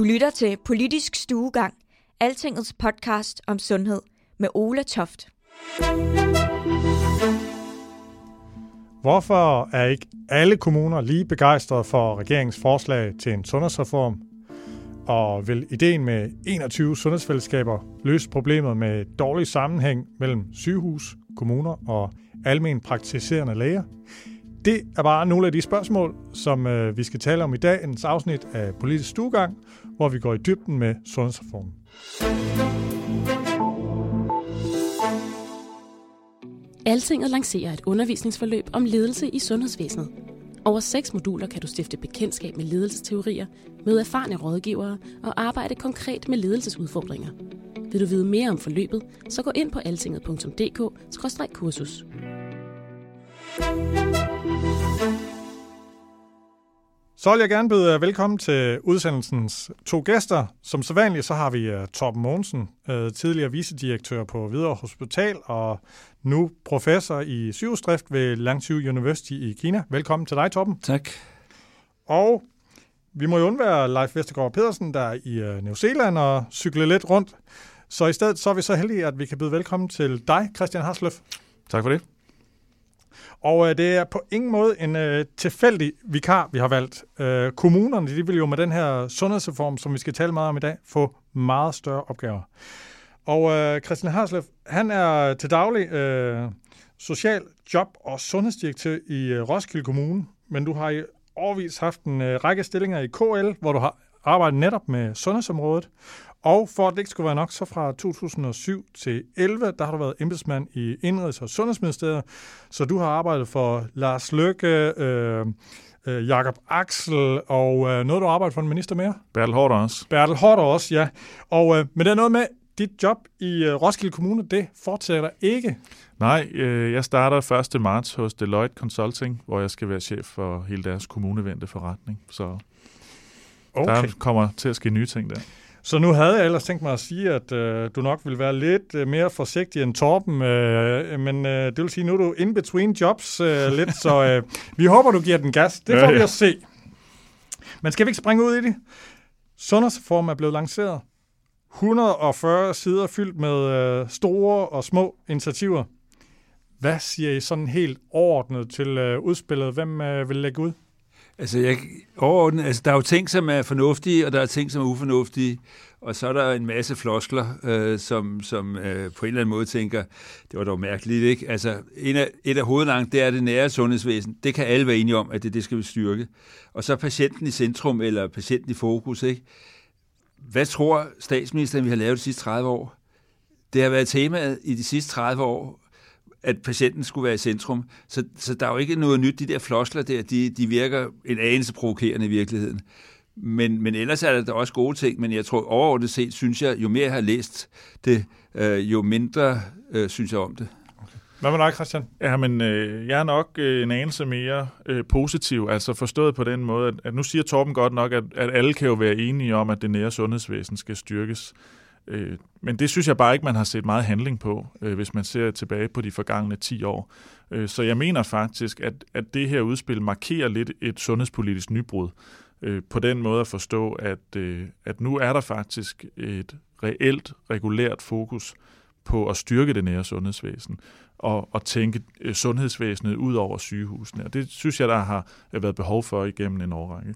Du lytter til Politisk Stuegang, Altingets podcast om sundhed med Ola Toft. Hvorfor er ikke alle kommuner lige begejstrede for regeringens forslag til en sundhedsreform? Og vil ideen med 21 sundhedsfællesskaber løse problemet med dårlig sammenhæng mellem sygehus, kommuner og almen praktiserende læger? Det er bare nogle af de spørgsmål, som øh, vi skal tale om i dagens afsnit af Politisk Stuegang, hvor vi går i dybden med sundhedsreformen. Altinget lancerer et undervisningsforløb om ledelse i sundhedsvæsenet. Over seks moduler kan du stifte bekendtskab med ledelsesteorier, møde erfarne rådgivere og arbejde konkret med ledelsesudfordringer. Vil du vide mere om forløbet, så gå ind på altinget.dk-kursus. Så vil jeg gerne byde velkommen til udsendelsens to gæster. Som så vanligt, så har vi uh, Torben Mogensen, uh, tidligere vicedirektør på Hvidovre Hospital og nu professor i sygehusdrift ved Langzhou University i Kina. Velkommen til dig, Torben. Tak. Og vi må jo undvære Leif Vestergaard Pedersen, der er i uh, New Zealand og cykle lidt rundt. Så i stedet så er vi så heldige, at vi kan byde velkommen til dig, Christian Harsløf. Tak for det. Og øh, det er på ingen måde en øh, tilfældig vikar, vi har valgt. Øh, kommunerne de vil jo med den her sundhedsreform, som vi skal tale meget om i dag, få meget større opgaver. Og øh, Christian Harslev, han er til daglig øh, social job- og sundhedsdirektør i øh, Roskilde Kommune, men du har i årvis haft en øh, række stillinger i KL, hvor du har arbejdet netop med sundhedsområdet. Og for at det ikke skulle være nok, så fra 2007 til 11, der har du været embedsmand i Indrigs- og Sundhedsministeriet. Så du har arbejdet for Lars Løkke, øh, øh, Jakob Axel, og øh, noget, du har arbejdet for en minister mere? Bertel Hårder også. Bertel Hårder også, ja. Og, øh, men det er noget med, dit job i øh, Roskilde Kommune, det fortsætter ikke. Nej, øh, jeg starter 1. marts hos Deloitte Consulting, hvor jeg skal være chef for hele deres kommunevendte forretning. Så okay. der kommer til at ske nye ting der. Så nu havde jeg ellers tænkt mig at sige, at øh, du nok vil være lidt øh, mere forsigtig end Torben, øh, men øh, det vil sige, nu er du in between jobs øh, lidt, så øh, vi håber, du giver den gas. Det får ja, ja. vi at se. Men skal vi ikke springe ud i det? Sundhedsreformen er blevet lanceret. 140 sider fyldt med øh, store og små initiativer. Hvad siger I sådan helt overordnet til øh, udspillet? Hvem øh, vil lægge ud? Altså, jeg, overordnet, altså, der er jo ting, som er fornuftige, og der er ting, som er ufornuftige. Og så er der en masse floskler, øh, som, som øh, på en eller anden måde tænker, det var dog mærkeligt, ikke? Altså, en af, et af hovedlangt, det er det nære sundhedsvæsen. Det kan alle være enige om, at det, det skal vi styrke. Og så patienten i centrum, eller patienten i fokus, ikke? Hvad tror statsministeren, vi har lavet de sidste 30 år? Det har været temaet i de sidste 30 år, at patienten skulle være i centrum. Så, så der er jo ikke noget nyt. De der floskler der, de, de virker en anelse provokerende i virkeligheden. Men, men ellers er der også gode ting, men jeg tror overordnet set, synes jeg, jo mere jeg har læst det, øh, jo mindre øh, synes jeg om det. Hvad med dig, Christian? Ja, men øh, jeg er nok øh, en anelse mere øh, positiv, altså forstået på den måde, at, at nu siger Torben godt nok, at, at alle kan jo være enige om, at det nære sundhedsvæsen skal styrkes. Øh, men det synes jeg bare ikke, man har set meget handling på, øh, hvis man ser tilbage på de forgangne 10 år. Øh, så jeg mener faktisk, at, at det her udspil markerer lidt et sundhedspolitisk nybrud. Øh, på den måde at forstå, at, øh, at nu er der faktisk et reelt, regulært fokus på at styrke det nære sundhedsvæsen og, og tænke øh, sundhedsvæsenet ud over sygehusene. Og det synes jeg, der har været behov for igennem en årrække.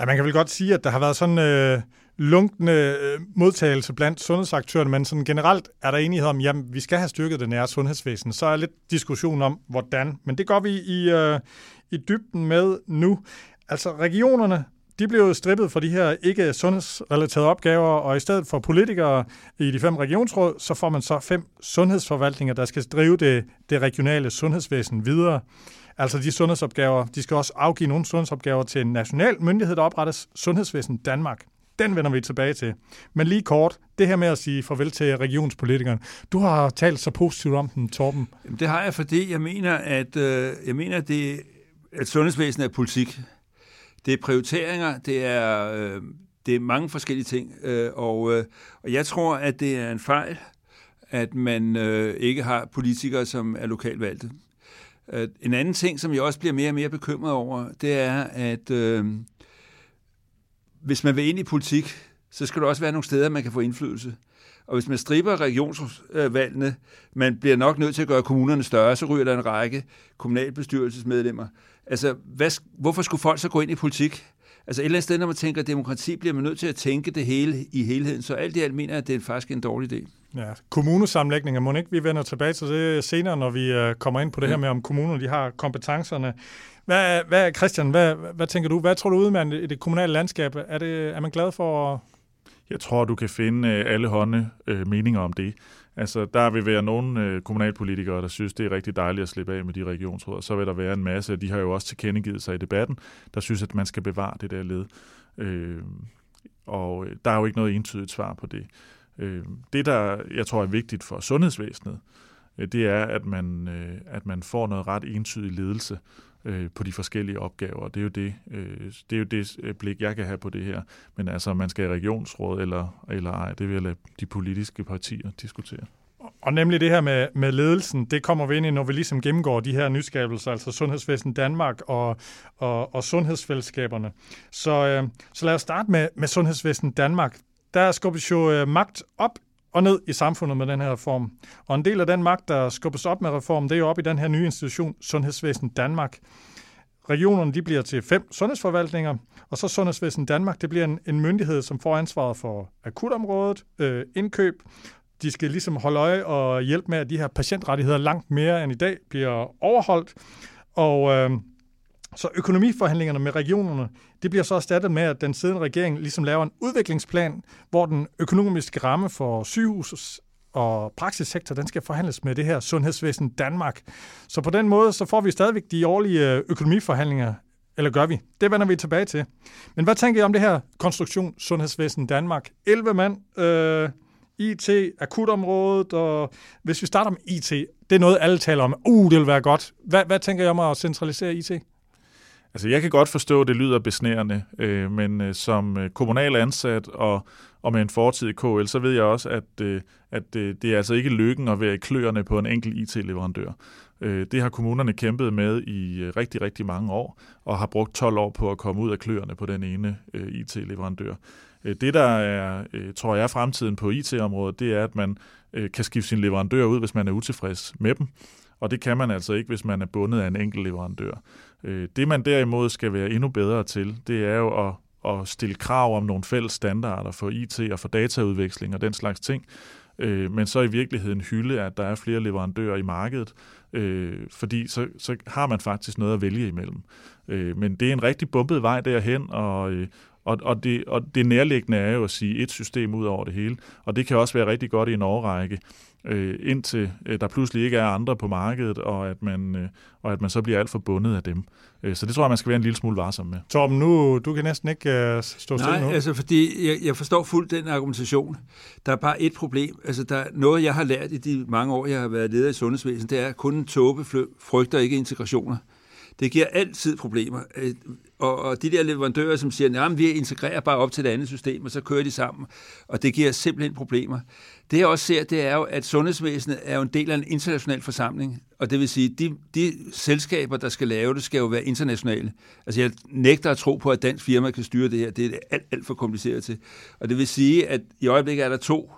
Ja, man kan vel godt sige, at der har været sådan øh, lunkende øh, modtagelse blandt sundhedsaktørerne, men sådan generelt er der enighed om, at vi skal have styrket det nære sundhedsvæsen. Så er lidt diskussion om, hvordan. Men det går vi i, øh, i dybden med nu. Altså regionerne, de blev jo strippet for de her ikke sundhedsrelaterede opgaver, og i stedet for politikere i de fem regionsråd, så får man så fem sundhedsforvaltninger, der skal drive det, det regionale sundhedsvæsen videre. Altså de sundhedsopgaver, de skal også afgive nogle sundhedsopgaver til en national myndighed, der oprettes Sundhedsvæsen Danmark. Den vender vi tilbage til. Men lige kort, det her med at sige farvel til regionspolitikerne. Du har talt så positivt om den, Torben. Jamen, det har jeg, fordi jeg mener, at, øh, jeg mener, at, det, at sundhedsvæsenet er politik. Det er prioriteringer, det er, øh, det er mange forskellige ting, øh, og, øh, og jeg tror, at det er en fejl, at man øh, ikke har politikere, som er lokalt valgte. Øh, en anden ting, som jeg også bliver mere og mere bekymret over, det er, at øh, hvis man vil ind i politik, så skal der også være nogle steder, man kan få indflydelse. Og hvis man striber regionsvalgene, man bliver nok nødt til at gøre kommunerne større, så ryger der en række kommunalbestyrelsesmedlemmer. Altså, hvad, hvorfor skulle folk så gå ind i politik? Altså et eller andet sted, når man tænker demokrati, bliver man nødt til at tænke det hele i helheden. Så alt i alt mener jeg, at det er faktisk en dårlig idé. Ja, kommunesamlægninger, må ikke vi vender tilbage til det senere, når vi øh, kommer ind på det her med, om kommunerne de har kompetencerne. Hvad, hvad Christian, hvad, hvad tænker du? Hvad tror du udmærket i det kommunale landskab? Er, det, er man glad for jeg tror, du kan finde øh, alle hånde øh, meninger om det. Altså, der vil være nogle øh, kommunalpolitikere, der synes, det er rigtig dejligt at slippe af med de regionsråd. Så vil der være en masse, de har jo også tilkendegivet sig i debatten, der synes, at man skal bevare det der led. Øh, og øh, der er jo ikke noget entydigt svar på det. Øh, det, der jeg tror er vigtigt for sundhedsvæsenet, øh, det er, at man, øh, at man får noget ret entydig ledelse øh, på de forskellige opgaver. Det er jo det, øh, det er jo det øh, blik, jeg kan have på det her. Men altså, man skal i regionsråd eller, eller ej, det vil jeg lade de politiske partier diskutere. Og nemlig det her med, med ledelsen, det kommer vi ind i, når vi ligesom gennemgår de her nyskabelser, altså Sundhedsvæsen Danmark og, og, og sundhedsfællesskaberne. Så, øh, så lad os starte med, med Sundhedsvæsen Danmark. Der skubbes jo øh, magt op og ned i samfundet med den her reform. Og en del af den magt, der skubbes op med reformen, det er jo op i den her nye institution, Sundhedsvæsen Danmark. Regionerne de bliver til fem sundhedsforvaltninger, og så Sundhedsvæsen Danmark, det bliver en, en myndighed, som får ansvaret for akutområdet, øh, indkøb. De skal ligesom holde øje og hjælpe med, at de her patientrettigheder langt mere end i dag bliver overholdt. Og øh, så økonomiforhandlingerne med regionerne, det bliver så erstattet med, at den siddende regering ligesom laver en udviklingsplan, hvor den økonomiske ramme for sygehus og praksissektor, den skal forhandles med det her sundhedsvæsen Danmark. Så på den måde, så får vi stadigvæk de årlige øh, økonomiforhandlinger, eller gør vi? Det vender vi tilbage til. Men hvad tænker I om det her konstruktion Sundhedsvæsen Danmark? 11 mand, øh, IT, akutområdet, og hvis vi starter med IT, det er noget, alle taler om. Uh, det vil være godt. Hvad, hvad tænker I om at centralisere IT? Altså, jeg kan godt forstå, at det lyder besnærende, øh, men øh, som øh, kommunal ansat og, og med en fortid i KL, så ved jeg også, at, øh, at øh, det er altså ikke lykken at være i kløerne på en enkelt IT-leverandør. Øh, det har kommunerne kæmpet med i øh, rigtig, rigtig mange år, og har brugt 12 år på at komme ud af kløerne på den ene øh, IT-leverandør. Øh, det, der er, øh, tror jeg, fremtiden på IT-området, det er, at man øh, kan skifte sin leverandør ud, hvis man er utilfreds med dem. Og det kan man altså ikke, hvis man er bundet af en enkelt leverandør. Øh, det man derimod skal være endnu bedre til, det er jo at, at stille krav om nogle fælles standarder for IT og for dataudveksling og den slags ting, øh, men så i virkeligheden hylde, at der er flere leverandører i markedet, øh, fordi så, så har man faktisk noget at vælge imellem. Øh, men det er en rigtig bumpet vej derhen, og, øh, og, og, det, og det nærliggende er jo at sige et system ud over det hele, og det kan også være rigtig godt i en årrække øh, indtil øh, der pludselig ikke er andre på markedet, og at man, øh, og at man så bliver alt for bundet af dem. Øh, så det tror jeg, man skal være en lille smule varsom med. Torben, nu, du kan næsten ikke øh, stå stille nu. Nej, altså fordi jeg, jeg forstår fuldt den argumentation. Der er bare et problem. Altså der, noget, jeg har lært i de mange år, jeg har været leder i sundhedsvæsenet, det er, at kun en tåbe frygter ikke integrationer. Det giver altid problemer. Og, og de der leverandører, som siger, at vi integrerer bare op til det andet system, og så kører de sammen. Og det giver simpelthen problemer. Det jeg også ser, det er jo, at sundhedsvæsenet er jo en del af en international forsamling. Og det vil sige, at de, de selskaber, der skal lave det, skal jo være internationale. Altså jeg nægter at tro på, at dansk firma kan styre det her. Det er alt, alt for kompliceret til. Og det vil sige, at i øjeblikket er der to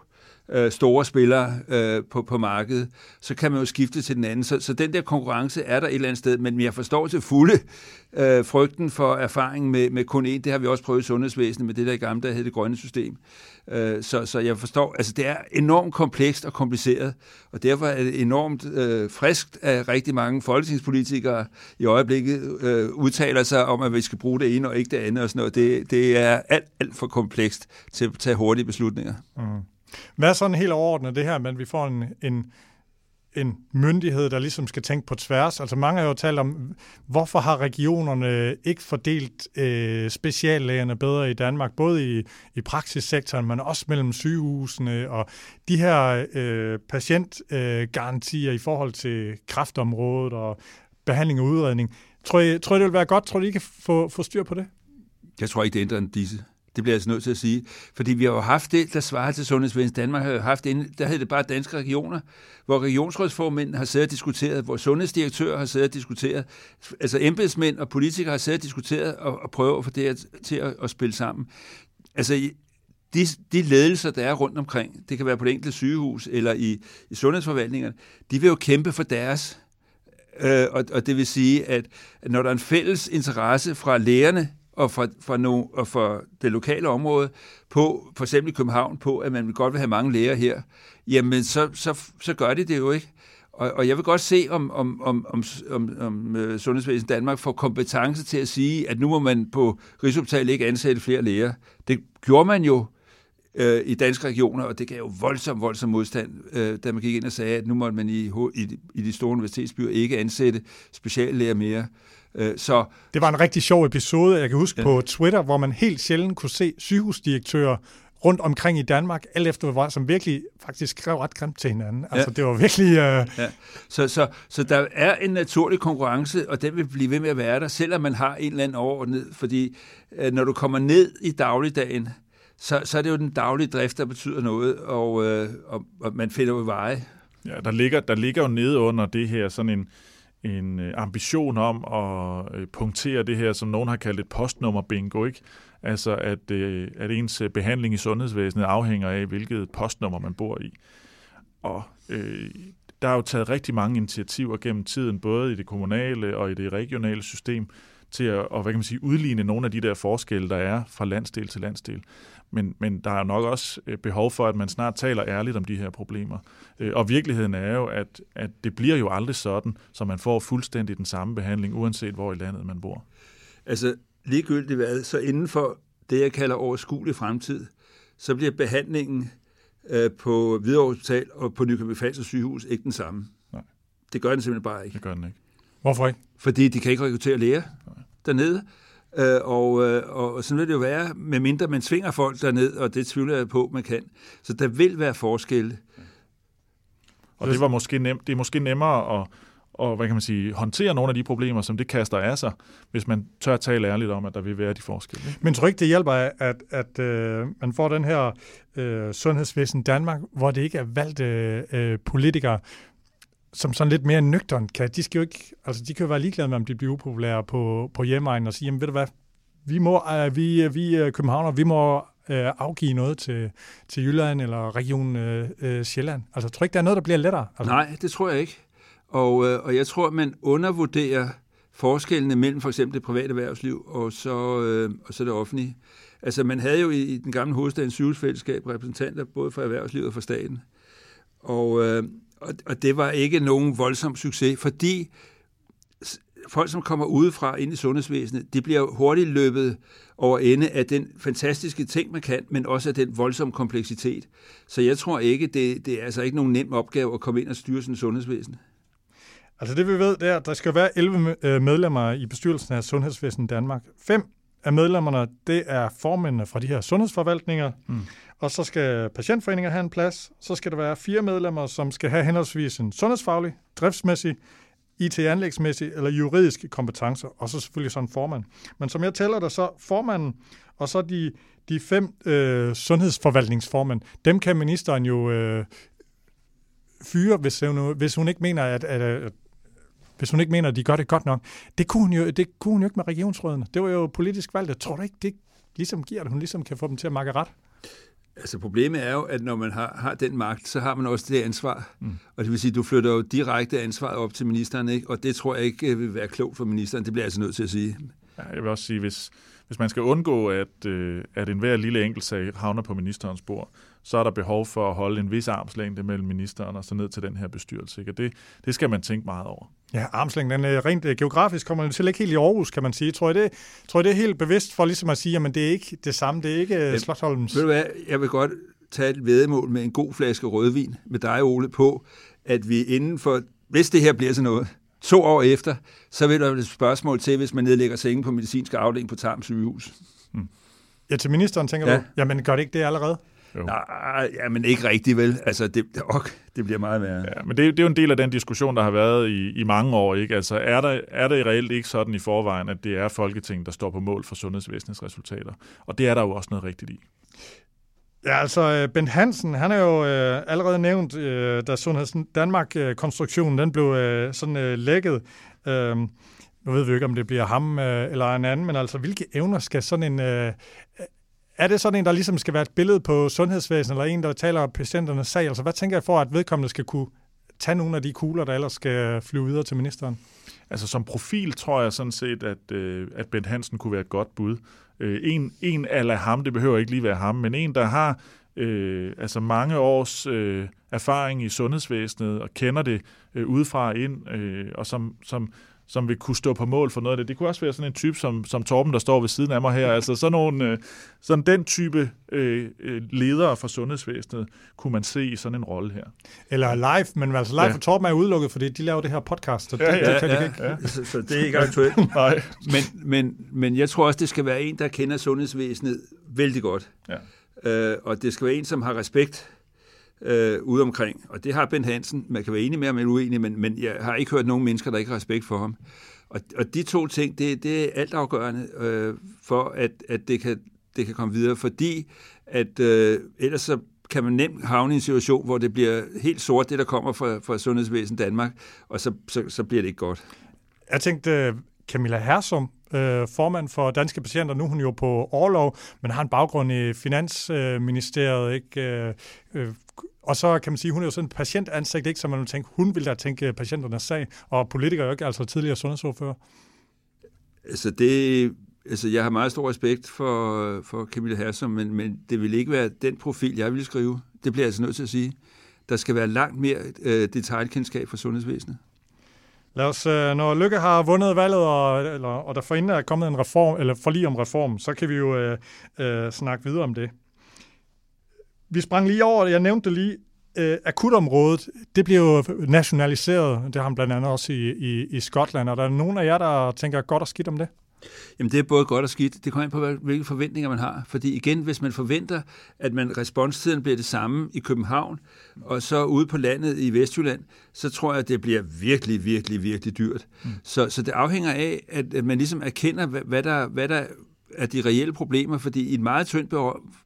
øh, store spillere øh, på, på markedet, så kan man jo skifte til den anden. Så, så den der konkurrence er der et eller andet sted, men jeg forstår til fulde øh, frygten for erfaring med, med kun én. Det har vi også prøvet i sundhedsvæsenet med det der i gamle, der hed det grønne system. Øh, så, så jeg forstår, altså det er enormt komplekst og kompliceret, og derfor er det enormt øh, friskt, at rigtig mange folketingspolitikere i øjeblikket øh, udtaler sig om, at vi skal bruge det ene og ikke det andet og sådan noget. Det, det er alt, alt for komplekst til at tage hurtige beslutninger. Mm. Hvad er sådan helt overordnet det her, men vi får en, en, en myndighed, der ligesom skal tænke på tværs. Altså mange har jo talt om, hvorfor har regionerne ikke fordelt øh, speciallægerne bedre i Danmark, både i, i praksissektoren, men også mellem sygehusene, og de her øh, patientgarantier øh, i forhold til kræftområdet og behandling og udredning. Tror I, tror I, det vil være godt? Tror I, I kan få, få styr på det? Jeg tror ikke, det ændrer en disse. Det bliver jeg altså nødt til at sige. Fordi vi har jo haft det, der svarer til Sundhedsvæsen Danmark, har jo haft det, der hed det bare danske regioner, hvor regionsrådsformænd har siddet og diskuteret, hvor sundhedsdirektører har siddet og diskuteret, altså embedsmænd og politikere har siddet og diskuteret og, og prøvet at få det til at, at spille sammen. Altså, de, de ledelser, der er rundt omkring, det kan være på det enkelte sygehus eller i, i sundhedsforvaltningerne, de vil jo kæmpe for deres. Øh, og, og det vil sige, at når der er en fælles interesse fra lægerne og for, for, no, og for det lokale område, på, for eksempel i København, på, at man godt vil have mange læger her, jamen så, så, så gør de det jo ikke. Og, og jeg vil godt se, om, om, om, om, om, om uh, Sundhedsvæsen Danmark får kompetence til at sige, at nu må man på Rigshospitalet ikke ansætte flere læger. Det gjorde man jo øh, i danske regioner, og det gav jo voldsom, voldsom modstand, øh, da man gik ind og sagde, at nu måtte man i, i, i de store universitetsbyer ikke ansætte speciallæger mere. Øh, så, det var en rigtig sjov episode, jeg kan huske ja. på Twitter, hvor man helt sjældent kunne se sygehusdirektører rundt omkring i Danmark, alt efter hvor, som virkelig faktisk skrev ret grimt til hinanden. Altså, ja. det var virkelig... Uh... Ja. Så, så, så der er en naturlig konkurrence, og den vil blive ved med at være der, selvom man har en eller anden overordnet, fordi uh, når du kommer ned i dagligdagen, så, så er det jo den daglige drift, der betyder noget, og, uh, og, og man finder jo veje. Ja, der ligger, der ligger jo nede under det her sådan en, en øh, ambition om at øh, punktere det her, som nogen har kaldt et postnummer bingo, ikke? Altså, at, øh, at ens behandling i sundhedsvæsenet afhænger af, hvilket postnummer man bor i. Og øh, der er jo taget rigtig mange initiativer gennem tiden, både i det kommunale og i det regionale system, til at og, hvad kan man sige, udligne nogle af de der forskelle, der er fra landsdel til landsdel. Men, men der er nok også øh, behov for, at man snart taler ærligt om de her problemer. Øh, og virkeligheden er jo, at, at det bliver jo aldrig sådan, så man får fuldstændig den samme behandling, uanset hvor i landet man bor. Altså ligegyldigt hvad, så inden for det, jeg kalder overskuelig fremtid, så bliver behandlingen øh, på Hvidovre Hospital og på Nykøbing Falster sygehus ikke den samme. Nej. Det gør den simpelthen bare ikke. Det gør den ikke. Hvorfor ikke? Fordi de kan ikke rekruttere læger. Dernede. Øh, og, øh, og sådan vil det jo være, medmindre man tvinger folk derned, og det tvivler jeg på, man kan. Så der vil være forskelle. Og det, var måske nem, det er måske nemmere at, og, hvad kan man sige, håndtere nogle af de problemer, som det kaster af sig, hvis man tør tale ærligt om, at der vil være de forskelle. Men tror ikke, det hjælper, at, at, at øh, man får den her øh, sundhedsvæsen Danmark, hvor det ikke er valgte øh, politikere, som sådan lidt mere nøgteren kan, de skal jo ikke, altså de kan jo være ligeglade med, om de bliver upopulære på, på hjemmeegnen og sige, jamen ved du hvad, vi må, uh, vi, øh, vi uh, københavner, vi må uh, afgive noget til, til Jylland eller Region uh, uh, Sjælland. Altså, tror ikke, der er noget, der bliver lettere? Altså. Nej, det tror jeg ikke. Og, uh, og jeg tror, man undervurderer forskellene mellem for eksempel det private erhvervsliv og så, uh, og så det offentlige. Altså, man havde jo i, i den gamle hovedstadens sygehusfællesskab repræsentanter både fra erhvervslivet og fra staten. Og, uh, og, og det var ikke nogen voldsom succes, fordi folk, som kommer udefra ind i sundhedsvæsenet, de bliver hurtigt løbet over ende af den fantastiske ting, man kan, men også af den voldsomme kompleksitet. Så jeg tror ikke, det, det er altså ikke nogen nem opgave at komme ind og styre sådan sundhedsvæsen. Altså det vi ved, det er, at der skal være 11 øh, medlemmer i bestyrelsen af Sundhedsvæsen Danmark. Fem af medlemmerne, det er formændene fra de her sundhedsforvaltninger, mm. og så skal patientforeninger have en plads. Så skal der være fire medlemmer, som skal have henholdsvis en sundhedsfaglig, driftsmæssig, IT-anlægsmæssig eller juridiske kompetencer, og så selvfølgelig sådan en formand. Men som jeg tæller der, så formanden, og så de, de fem øh, sundhedsforvaltningsformænd, dem kan ministeren jo øh, fyre, hvis hun, hvis hun ikke mener, at, at, at hvis hun ikke mener, at de gør det godt nok. Det kunne hun jo, det kunne hun jo ikke med regionsrådene. Det var jo politisk valgt. Jeg tror du ikke, det ligesom giver, at hun ligesom kan få dem til at makke ret? Altså problemet er jo, at når man har, har den magt, så har man også det ansvar. Mm. Og det vil sige, at du flytter jo direkte ansvaret op til ministeren, ikke? og det tror jeg ikke øh, vil være klogt for ministeren. Det bliver jeg altså nødt til at sige. Ja, jeg vil også sige, hvis, hvis man skal undgå, at, øh, at enhver lille enkeltsag havner på ministerens bord, så er der behov for at holde en vis armslængde mellem ministeren og så ned til den her bestyrelse. Ikke? Og det, det skal man tænke meget over. Ja, armslængden, den, rent øh, geografisk kommer den til ikke helt i Aarhus, kan man sige. Tror jeg, det, tror jeg, det er helt bevidst for ligesom at sige, at det er ikke det samme, det er ikke ja, Slottholms. Ved du hvad, jeg vil godt tage et vedemål med en god flaske rødvin med dig, Ole, på, at vi inden for, hvis det her bliver sådan noget, to år efter, så vil der være et spørgsmål til, hvis man nedlægger sengen på medicinsk afdeling på Tarm sygehus. Ja, til ministeren tænker Ja. du, jamen gør det ikke det allerede? Jo. Nej, ja, men ikke rigtigt vel. Altså, det, ok, det bliver meget værre. Ja, men det, er- det er jo en del af den diskussion, der har været i, i mange år. Ikke? Altså, er, der, er det reelt ikke sådan i forvejen, at det er Folketinget, der står på mål for sundhedsvæsenets resultater? Og det er der jo også noget rigtigt i. Ja, altså øh, Bent Hansen, han er jo øh, allerede nævnt, øh, da Sundheds Danmark-konstruktionen den blev øh, sådan øh, lækket. Øh, nu ved vi jo ikke, om det bliver ham øh, eller en anden, men altså, hvilke evner skal sådan en... Øh, er det sådan en, der ligesom skal være et billede på sundhedsvæsenet, eller en, der taler om patienternes sag? Altså, hvad tænker jeg for, at vedkommende skal kunne tage nogle af de kugler, der ellers skal flyve videre til ministeren? Altså som profil tror jeg sådan set, at, øh, at Bent Hansen kunne være et godt bud. Øh, en, en af ham, det behøver ikke lige være ham, men en, der har øh, altså mange års øh, erfaring i sundhedsvæsenet og kender det øh, udefra ind, øh, og som, som, som vil kunne stå på mål for noget af det. Det kunne også være sådan en type som, som Torben, der står ved siden af mig her. Altså sådan, nogle, øh, sådan den type øh, øh, ledere for sundhedsvæsenet kunne man se i sådan en rolle her. Eller live, men altså live Ja. for Torben er udelukket, fordi de laver det her podcast, så det, Ja, ja, det kan de ja, ikke. ja. Så, så det er ikke aktuelt. Nej. Men, men, men jeg tror også, det skal være en, der kender sundhedsvæsenet vældig godt. Ja. Øh, og det skal være en, som har respekt øh, ude omkring. Og det har Bent Hansen. Man kan være enig med ham eller uenig, men, men jeg har ikke hørt nogen mennesker, der ikke har respekt for ham. Og, og de to ting, det, det er altafgørende øh, for, at, at det, kan, det kan komme videre, fordi at øh, ellers så kan man nemt havne i en situation, hvor det bliver helt sort, det der kommer fra, fra Sundhedsvæsen Danmark, og så, så, så bliver det ikke godt. Jeg tænkte, øh, Camilla Hersum, øh, formand for Danske Patienter, nu er hun jo på overlov, men har en baggrund i Finansministeriet, ikke? Øh, øh, og så kan man sige, hun er jo sådan en patientansigt, ikke? Så man vil tænke, hun vil da tænke patienternes sag, og politikere er jo ikke, altså tidligere sundhedsordfører. Altså, det, altså jeg har meget stor respekt for, for Camilla Hersom, men, men det vil ikke være den profil, jeg vil skrive. Det bliver jeg altså nødt til at sige. Der skal være langt mere øh, detaljkendskab for sundhedsvæsenet. Lad os, øh, når Lykke har vundet valget, og, eller, og der forinden er kommet en reform, eller forlig om reform, så kan vi jo øh, øh, snakke videre om det. Vi sprang lige over, jeg nævnte det lige, øh, akutområdet, det bliver jo nationaliseret, det har han blandt andet også i, i, i Skotland, og der er nogen af jer, der tænker godt og skidt om det? Jamen det er både godt og skidt. Det kommer ind på, hvilke forventninger man har. Fordi igen, hvis man forventer, at man responstiden bliver det samme i København, og så ude på landet i Vestjylland, så tror jeg, at det bliver virkelig, virkelig, virkelig dyrt. Mm. Så, så det afhænger af, at, at man ligesom erkender, hvad, hvad, der, hvad der er de reelle problemer, fordi i et meget tyndt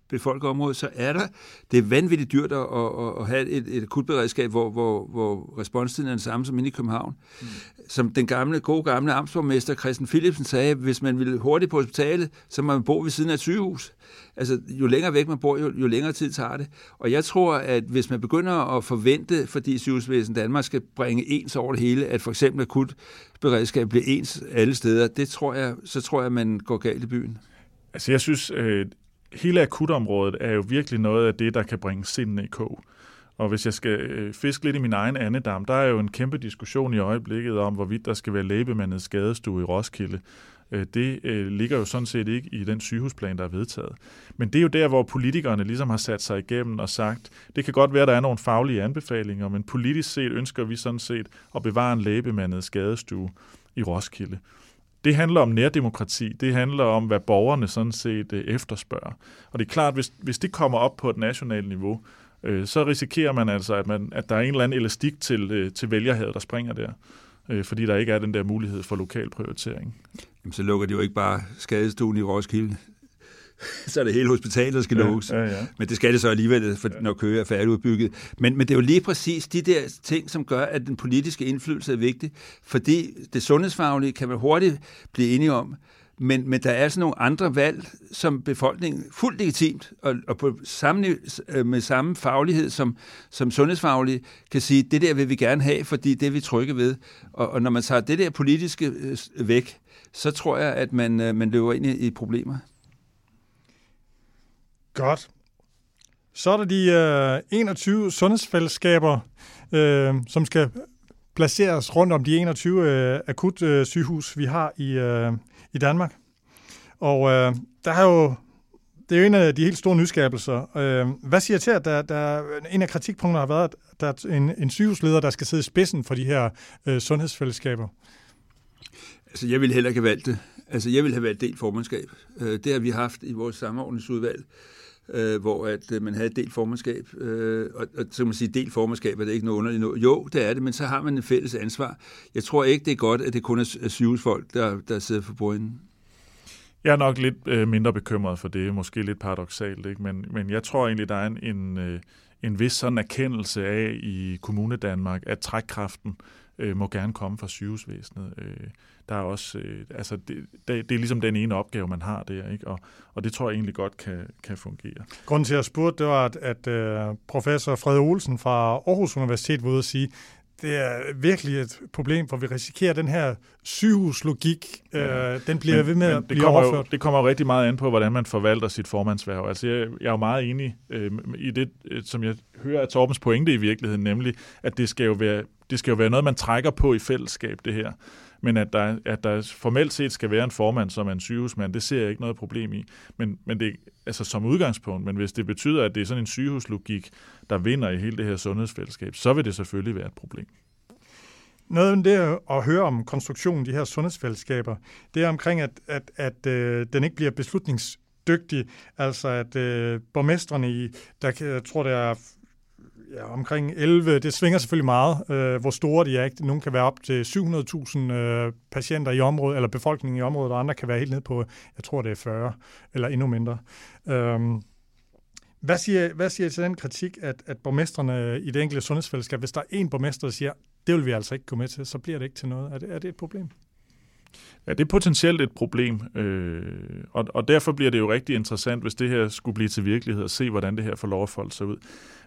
befolket område, så er der, det er vanvittigt dyrt at, at, at have et, et akutberedskab, hvor, hvor, hvor responstiden er den samme som inde i København. Mm. Som den gamle, gode gamle amtsborgmester Christian Philipsen sagde, hvis man ville hurtigt på hospitalet, så må man bo ved siden af et sygehus. Altså, jo længere væk man bor, jo, jo længere tid tager det. Og jeg tror, at hvis man begynder at forvente, fordi sygehusvæsen Danmark skal bringe ens over det hele, at for eksempel akutberedskab bliver ens alle steder, det tror jeg, så tror jeg, at man går galt i byen. Altså jeg synes, øh, hele akutområdet er jo virkelig noget af det, der kan bringe sindene i kog. Og hvis jeg skal øh, fiske lidt i min egen andedam, der er jo en kæmpe diskussion i øjeblikket om, hvorvidt der skal være læbemandets skadestue i Roskilde. Øh, det øh, ligger jo sådan set ikke i den sygehusplan, der er vedtaget. Men det er jo der, hvor politikerne ligesom har sat sig igennem og sagt, det kan godt være, at der er nogle faglige anbefalinger, men politisk set ønsker vi sådan set at bevare en læbemandets skadestue i Roskilde. Det handler om nærdemokrati. Det handler om, hvad borgerne sådan set øh, efterspørger. Og det er klart, hvis, hvis det kommer op på et nationalt niveau, øh, så risikerer man altså, at, man, at der er en eller anden elastik til, øh, til vælgerhavet, der springer der. Øh, fordi der ikke er den der mulighed for lokal prioritering. Jamen, så lukker de jo ikke bare skadestuen i Roskilde. så er det hele hospitalet, der skal lukkes. Ja, ja. Men det skal det så alligevel, for, når Køge er færdigudbygget. Men, men det er jo lige præcis de der ting, som gør, at den politiske indflydelse er vigtig. Fordi det sundhedsfaglige kan man hurtigt blive enige om. Men, men der er altså nogle andre valg, som befolkningen fuldt legitimt og, og på samme, øh, med samme faglighed som, som sundhedsfaglige kan sige, det der vil vi gerne have, fordi det er vi trygge ved. Og, og når man tager det der politiske øh, væk, så tror jeg, at man, øh, man løber ind i, i problemer. Godt. Så er der de øh, 21 sundhedsfællesskaber, øh, som skal placeres rundt om de 21 øh, akut øh, sygehus, vi har i, øh, i Danmark. Og øh, der har jo det er jo en af de helt store nyskabelser. Øh, hvad siger til, at der, der, en af kritikpunkterne har været, at der er en, en sygehusleder, der skal sidde i spidsen for de her øh, sundhedsfællesskaber? Altså, jeg vil heller ikke have valgt det. Altså, jeg vil have valgt delt formandskab. Øh, det har vi haft i vores samordningsudvalg, øh, hvor at øh, man havde delt formandskab. Øh, og, og så kan man sige, delt formandskab er det ikke noget underligt noget. Jo, det er det, men så har man en fælles ansvar. Jeg tror ikke, det er godt, at det kun er sygehusfolk, der, der sidder for bordenden. Jeg er nok lidt øh, mindre bekymret for det, måske lidt paradoxalt, ikke? Men, men jeg tror egentlig, der er en, en, øh, en vis sådan erkendelse af i kommunedanmark, at trækkraften øh, øh, må gerne komme fra sygehusvæsenet. Øh, der er også, øh, altså det, det, det er ligesom den ene opgave, man har der, ikke? Og, og det tror jeg egentlig godt kan, kan fungere. Grunden til, at jeg spurgte, det var, at, at øh, professor Fred Olsen fra Aarhus Universitet var ude at sige, det er virkelig et problem, for vi risikerer den her sygehuslogik, ja. øh, den bliver men, ved med at blive kommer overført. Jo, det kommer jo rigtig meget an på, hvordan man forvalter sit formandsværv. Altså, jeg, jeg er jo meget enig øh, i det, øh, som jeg hører af Torbens pointe i virkeligheden, nemlig, at det skal jo være, det skal jo være noget, man trækker på i fællesskab, det her. Men at der, at der formelt set skal være en formand, som er en sygehusmand, det ser jeg ikke noget problem i. Men, men det, altså som udgangspunkt, men hvis det betyder, at det er sådan en sygehuslogik, der vinder i hele det her sundhedsfællesskab, så vil det selvfølgelig være et problem. Noget af det at høre om konstruktionen af de her sundhedsfællesskaber, det er omkring, at, at, at øh, den ikke bliver beslutningsdygtig. Altså at øh, borgmestrene i, der jeg tror det er ja, omkring 11, det svinger selvfølgelig meget, øh, hvor store de er. Ikke? Nogle kan være op til 700.000 øh, patienter i området, eller befolkningen i området, og andre kan være helt ned på, jeg tror det er 40, eller endnu mindre. Øh, hvad siger, hvad siger til den kritik, at, at borgmesterne i det enkelte sundhedsfællesskab, hvis der er én borgmester, der siger, det vil vi altså ikke gå med til, så bliver det ikke til noget. Er det, er det et problem? Ja, det er potentielt et problem, øh, og, og derfor bliver det jo rigtig interessant, hvis det her skulle blive til virkelighed, at se, hvordan det her får lov at folde sig ud.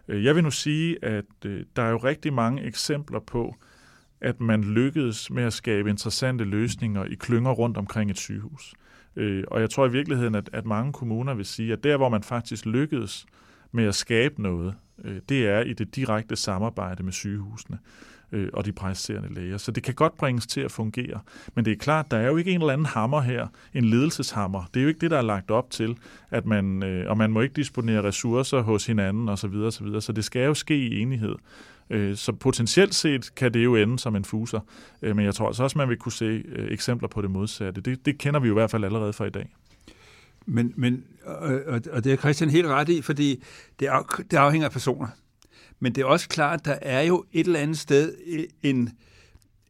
Øh, jeg vil nu sige, at øh, der er jo rigtig mange eksempler på, at man lykkedes med at skabe interessante løsninger i klynger rundt omkring et sygehus. Øh, Øh, og jeg tror i virkeligheden, at, at mange kommuner vil sige, at der, hvor man faktisk lykkedes med at skabe noget, øh, det er i det direkte samarbejde med sygehusene øh, og de praktiserende læger. Så det kan godt bringes til at fungere. Men det er klart, der er jo ikke en eller anden hammer her, en ledelseshammer. Det er jo ikke det, der er lagt op til, at man, øh, og man må ikke disponere ressourcer hos hinanden osv. Så, videre, så, videre. så det skal jo ske i enighed. Øh, så potentielt set kan det jo ende som en fuser. Øh, men jeg tror altså også, man vil kunne se øh, eksempler på det modsatte. Det, det kender vi jo i hvert fald allerede fra i dag. Men, men og, og det er Christian helt ret i, fordi det, af, det afhænger af personer. Men det er også klart, at der er jo et eller andet sted en,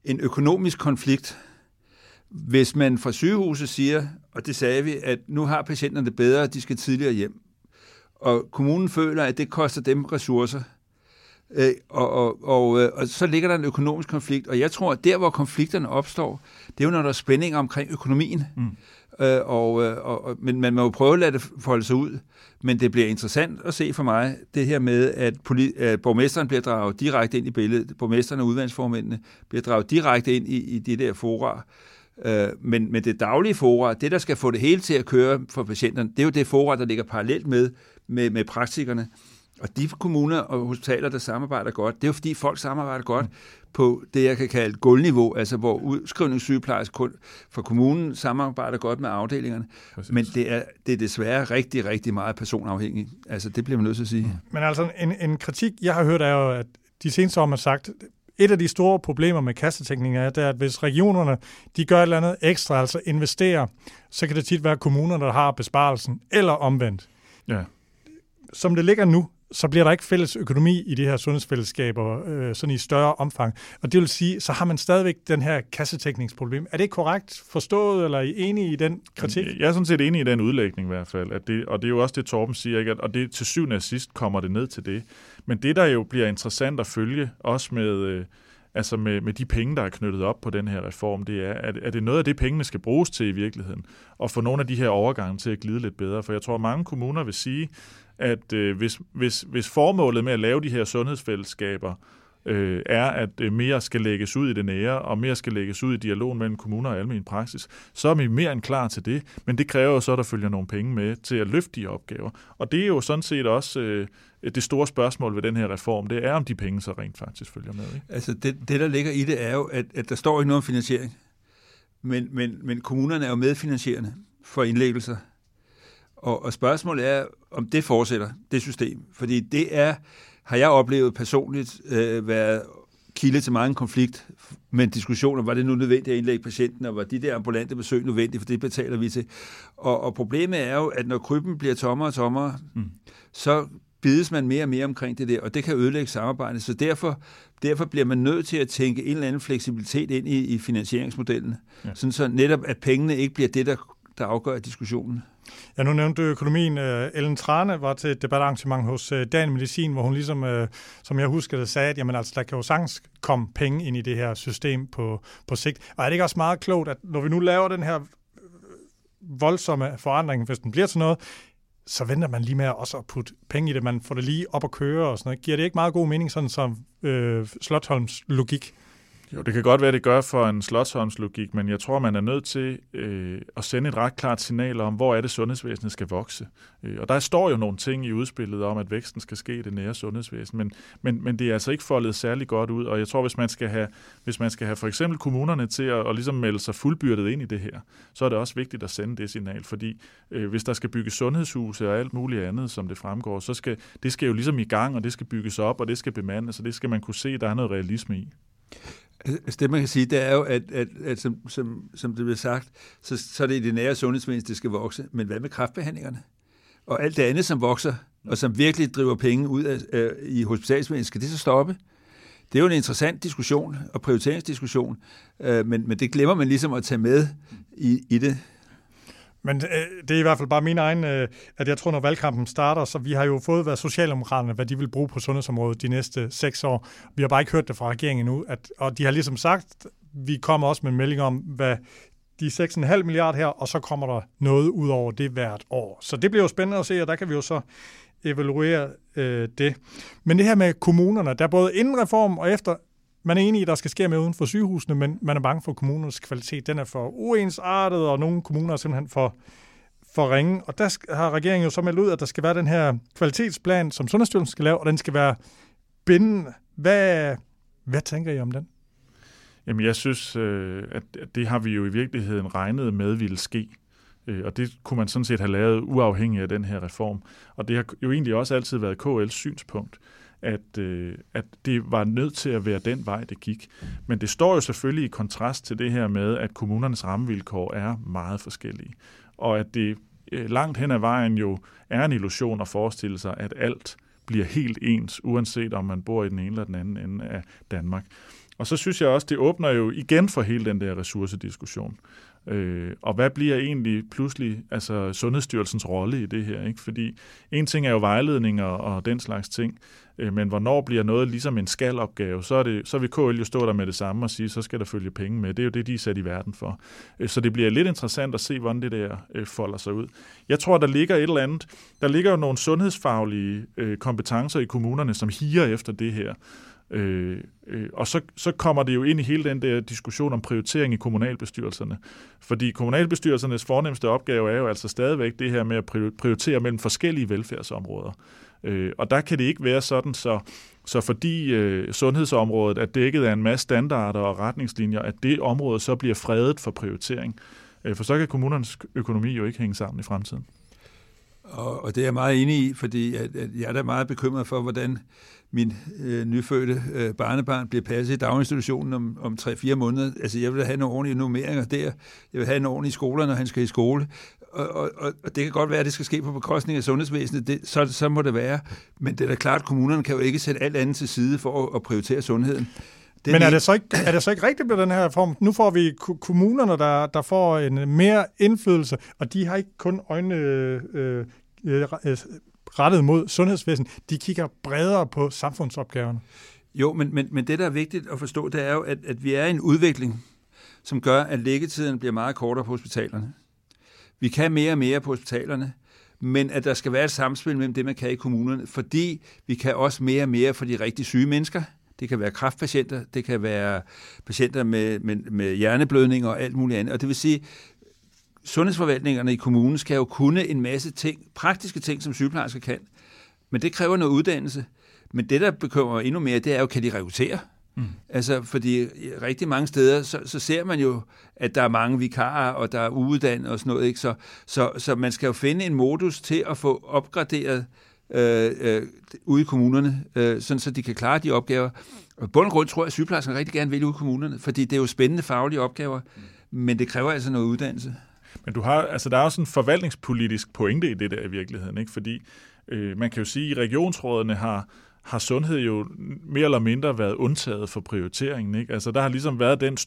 en økonomisk konflikt, hvis man fra sygehuset siger, og det sagde vi, at nu har patienterne det bedre, de skal tidligere hjem, og kommunen føler, at det koster dem ressourcer, øh, og, og, og, øh, og så ligger der en økonomisk konflikt, og jeg tror, at der, hvor konflikterne opstår, det er jo, når der er spænding omkring økonomien. Mm. Øh, og, øh, og, men man må jo prøve at lade det folde sig ud. Men det bliver interessant at se for mig, det her med, at, poli- at borgmesteren bliver draget direkte ind i billedet. Borgmesteren og udvalgsformændene bliver draget direkte ind i, i de der fora. Øh, men, men det daglige fora, det der skal få det hele til at køre for patienterne, det er jo det fora, der ligger parallelt med, med, med praktikerne. Og de kommuner og hospitaler, der samarbejder godt, det er jo fordi folk samarbejder godt på det, jeg kan kalde gulvniveau, altså hvor udskrivningssygeplejerske for kommunen samarbejder godt med afdelingerne. Præcis. Men det er, det er desværre rigtig, rigtig meget personafhængigt. Altså det bliver man nødt til at sige. Mm. Men altså en, en kritik, jeg har hørt, er jo, at de seneste år har sagt, et af de store problemer med kassetækning er, det er, at hvis regionerne de gør et eller andet ekstra, altså investerer, så kan det tit være kommunerne, der har besparelsen, eller omvendt. Ja. Som det ligger nu, så bliver der ikke fælles økonomi i de her sundhedsfællesskaber øh, sådan i større omfang. Og det vil sige, så har man stadigvæk den her kassetækningsproblem. Er det korrekt forstået, eller er I enige i den kritik? Jeg er sådan set enig i den udlægning i hvert fald. At det, og det er jo også det, Torben siger, ikke? og det til syvende og sidst kommer det ned til det. Men det, der jo bliver interessant at følge, også med... Øh, altså med, med de penge, der er knyttet op på den her reform, det er, at, er det noget af det, pengene skal bruges til i virkeligheden, og få nogle af de her overgange til at glide lidt bedre. For jeg tror, at mange kommuner vil sige, at øh, hvis, hvis, hvis formålet med at lave de her sundhedsfællesskaber øh, er, at øh, mere skal lægges ud i det nære, og mere skal lægges ud i dialogen mellem kommuner og almen praksis, så er vi mere end klar til det. Men det kræver jo så, at der følger nogle penge med til at løfte de opgaver. Og det er jo sådan set også øh, det store spørgsmål ved den her reform, det er, om de penge så rent faktisk følger med. Ikke? Altså det, det, der ligger i det, er jo, at, at der står ikke noget om finansiering. Men, men, men kommunerne er jo medfinansierende for indlæggelser. Og, og spørgsmålet er, om det fortsætter, det system. Fordi det er, har jeg oplevet personligt, øh, været kilde til mange konflikt, men diskussioner, var det nu nødvendigt at indlægge patienten, og var de der ambulante besøg nødvendige, for det betaler vi til. Og, og problemet er jo, at når krybben bliver tommere og tommere, mm. så bides man mere og mere omkring det der, og det kan ødelægge samarbejdet. Så derfor, derfor bliver man nødt til at tænke en eller anden fleksibilitet ind i, i finansieringsmodellen, ja. sådan så netop, at pengene ikke bliver det, der, der afgør diskussionen. Ja, nu nævnte du økonomien. Øh, Ellen Trane var til et debatarrangement hos øh, Dan Medicin, hvor hun ligesom, øh, som jeg husker det, sagde, at jamen, altså, der kan jo sagtens komme penge ind i det her system på, på sigt. Og er det ikke også meget klogt, at når vi nu laver den her voldsomme forandring, hvis den bliver til noget, så venter man lige med også at putte penge i det. Man får det lige op at køre og sådan noget. Giver det ikke meget god mening, sådan som øh, Slotholms logik? Jo, det kan godt være, det gør for en slotshåndslogik, men jeg tror, man er nødt til øh, at sende et ret klart signal om, hvor er det, sundhedsvæsenet skal vokse. Øh, og der står jo nogle ting i udspillet om, at væksten skal ske i det nære sundhedsvæsen, men, men, men det er altså ikke foldet særlig godt ud, og jeg tror, hvis man skal have, hvis man skal have for eksempel kommunerne til at, at ligesom melde sig fuldbyrdet ind i det her, så er det også vigtigt at sende det signal, fordi øh, hvis der skal bygges sundhedshuse og alt muligt andet, som det fremgår, så skal det skal jo ligesom i gang, og det skal bygges op, og det skal bemandes, og det skal man kunne se, der er noget realisme i. Øh, altså det, man kan sige, det er jo, at, at, at som, som, som det bliver sagt, så, så er det i det nære sundhedsvæsen, det skal vokse. Men hvad med kraftbehandlingerne? Og alt det andet, som vokser, og som virkelig driver penge ud af, øh, i hospitalsvæsenet, skal det så stoppe? Det er jo en interessant diskussion og prioriteringsdiskussion, øh, men, men det glemmer man ligesom at tage med i, i det. Men øh, det er i hvert fald bare min egen, øh, at jeg tror, når valgkampen starter, så vi har jo fået, hvad Socialdemokraterne, hvad de vil bruge på sundhedsområdet de næste seks år. Vi har bare ikke hørt det fra regeringen endnu, at, og de har ligesom sagt, vi kommer også med en melding om, hvad de 6,5 milliarder her, og så kommer der noget ud over det hvert år. Så det bliver jo spændende at se, og der kan vi jo så evaluere øh, det. Men det her med kommunerne, der både inden reform og efter man er enig i, at der skal ske mere uden for sygehusene, men man er bange for, at kommunernes kvalitet den er for uensartet, og nogle kommuner er simpelthen for, for ringe. Og der har regeringen jo så meldt ud, at der skal være den her kvalitetsplan, som Sundhedsstyrelsen skal lave, og den skal være bindende. Hvad, hvad tænker I om den? Jamen, jeg synes, øh, at det har vi jo i virkeligheden regnet med ville ske. Øh, og det kunne man sådan set have lavet uafhængigt af den her reform. Og det har jo egentlig også altid været KL's synspunkt at, øh, at det var nødt til at være den vej, det gik. Men det står jo selvfølgelig i kontrast til det her med, at kommunernes rammevilkår er meget forskellige. Og at det øh, langt hen ad vejen jo er en illusion at forestille sig, at alt bliver helt ens, uanset om man bor i den ene eller den anden ende af Danmark. Og så synes jeg også, det åbner jo igen for hele den der ressourcediskussion. Øh, og hvad bliver egentlig pludselig altså Sundhedsstyrelsens rolle i det her? Ikke? Fordi en ting er jo vejledninger og den slags ting, øh, men hvornår bliver noget ligesom en skalopgave, så, er det, så vil KL jo stå der med det samme og sige, så skal der følge penge med. Det er jo det, de er sat i verden for. Øh, så det bliver lidt interessant at se, hvordan det der øh, folder sig ud. Jeg tror, der ligger et eller andet, der ligger jo nogle sundhedsfaglige øh, kompetencer i kommunerne, som higer efter det her. Øh, øh, og så, så kommer det jo ind i hele den der diskussion om prioritering i kommunalbestyrelserne. Fordi kommunalbestyrelsernes fornemmeste opgave er jo altså stadigvæk det her med at prioritere mellem forskellige velfærdsområder. Øh, og der kan det ikke være sådan, så, så fordi øh, sundhedsområdet er dækket af en masse standarder og retningslinjer, at det område så bliver fredet for prioritering. Øh, for så kan kommunernes økonomi jo ikke hænge sammen i fremtiden. Og, og det er jeg meget enig i, fordi at, at jeg er da meget bekymret for, hvordan min øh, nyfødte øh, barnebarn bliver passet i daginstitutionen om, om 3-4 måneder. Altså, jeg vil have nogle ordentlige nummeringer der. Jeg vil have en ordentlig skole, når han skal i skole. Og, og, og det kan godt være, at det skal ske på bekostning af sundhedsvæsenet. Det, så, så må det være. Men det er da klart, at kommunerne kan jo ikke sætte alt andet til side for at, at prioritere sundheden. Den Men er det, så ikke, er det så ikke rigtigt med den her form? Nu får vi kommunerne, der, der får en mere indflydelse, og de har ikke kun øjne øh, øh, rettet mod sundhedsvæsen, de kigger bredere på samfundsopgaverne. Jo, men, men, men det, der er vigtigt at forstå, det er jo, at, at vi er i en udvikling, som gør, at liggetiden bliver meget kortere på hospitalerne. Vi kan mere og mere på hospitalerne, men at der skal være et samspil mellem det, man kan i kommunerne, fordi vi kan også mere og mere for de rigtig syge mennesker. Det kan være kraftpatienter, det kan være patienter med, med, med hjerneblødning og alt muligt andet. Og det vil sige, sundhedsforvaltningerne i kommunen skal jo kunne en masse ting, praktiske ting, som sygeplejersker kan. Men det kræver noget uddannelse. Men det, der bekymrer mig endnu mere, det er jo, kan de rekruttere? Mm. Altså, fordi rigtig mange steder, så, så ser man jo, at der er mange vikarer, og der er uuddannet og sådan noget. Ikke? Så, så, så man skal jo finde en modus til at få opgraderet øh, øh, ude i kommunerne, øh, sådan så de kan klare de opgaver. Og bund og grund tror jeg, at sygeplejerskerne rigtig gerne vil ude i kommunerne, fordi det er jo spændende faglige opgaver, men det kræver altså noget uddannelse. Men du har, altså, der er også en forvaltningspolitisk pointe i det der i virkeligheden, ikke? fordi øh, man kan jo sige, at regionsrådene har, har sundhed jo mere eller mindre været undtaget for prioriteringen. Ikke? Altså, der har ligesom været den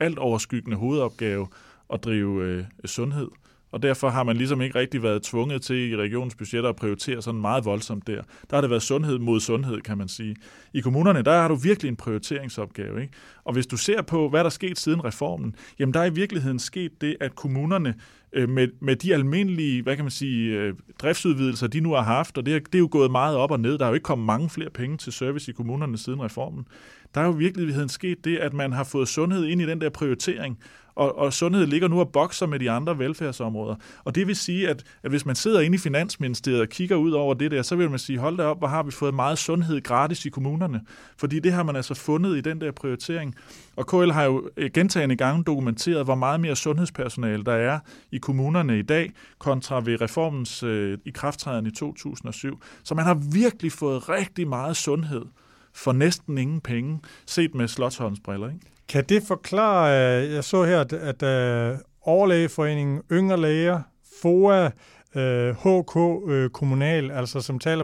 alt overskyggende hovedopgave at drive øh, sundhed og derfor har man ligesom ikke rigtig været tvunget til i regionens budgetter at prioritere sådan meget voldsomt der. Der har det været sundhed mod sundhed, kan man sige. I kommunerne, der har du virkelig en prioriteringsopgave. Ikke? Og hvis du ser på, hvad der er sket siden reformen, jamen der er i virkeligheden sket det, at kommunerne øh, med, med de almindelige, hvad kan man sige, øh, driftsudvidelser, de nu har haft, og det er, det er jo gået meget op og ned. Der er jo ikke kommet mange flere penge til service i kommunerne siden reformen. Der er jo i virkeligheden sket det, at man har fået sundhed ind i den der prioritering, og, og sundhed ligger nu og bokser med de andre velfærdsområder. Og det vil sige, at, at hvis man sidder inde i Finansministeriet og kigger ud over det der, så vil man sige, hold da op, hvor har vi fået meget sundhed gratis i kommunerne. Fordi det har man altså fundet i den der prioritering. Og KL har jo øh, gentagende gange dokumenteret, hvor meget mere sundhedspersonale der er i kommunerne i dag, kontra ved reformens øh, i krafttræden i 2007. Så man har virkelig fået rigtig meget sundhed for næsten ingen penge, set med Slottsholms ikke? Kan det forklare, øh, jeg så her, at, at øh, Overlægeforeningen, Yngre Læger, FOA, HK øh, Kommunal, altså som taler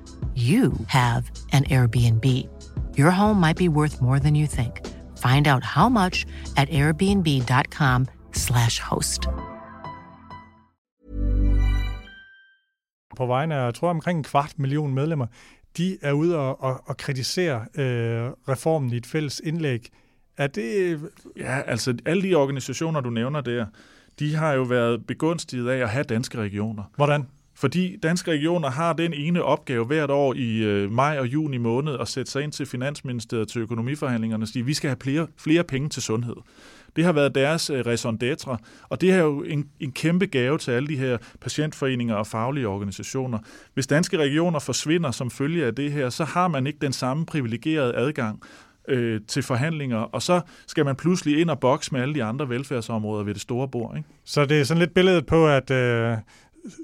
you have an Airbnb. Your home might be worth more than you think. Find out how much at airbnb.com/slash host. På vegne af, jeg tror, omkring en kvart million medlemmer, de er ude og, og, og kritisere øh, reformen i et fælles indlæg. Er det... Ja, altså alle de organisationer, du nævner der, de har jo været begunstiget af at have danske regioner. Hvordan? Fordi danske regioner har den ene opgave hvert år i øh, maj og juni måned at sætte sig ind til Finansministeriet til økonomiforhandlingerne og sige, at vi skal have flere, flere penge til sundhed. Det har været deres øh, raison d'etre, og det er jo en, en kæmpe gave til alle de her patientforeninger og faglige organisationer. Hvis danske regioner forsvinder som følge af det her, så har man ikke den samme privilegerede adgang øh, til forhandlinger, og så skal man pludselig ind og bokse med alle de andre velfærdsområder ved det store bord. Ikke? Så det er sådan lidt billedet på, at øh,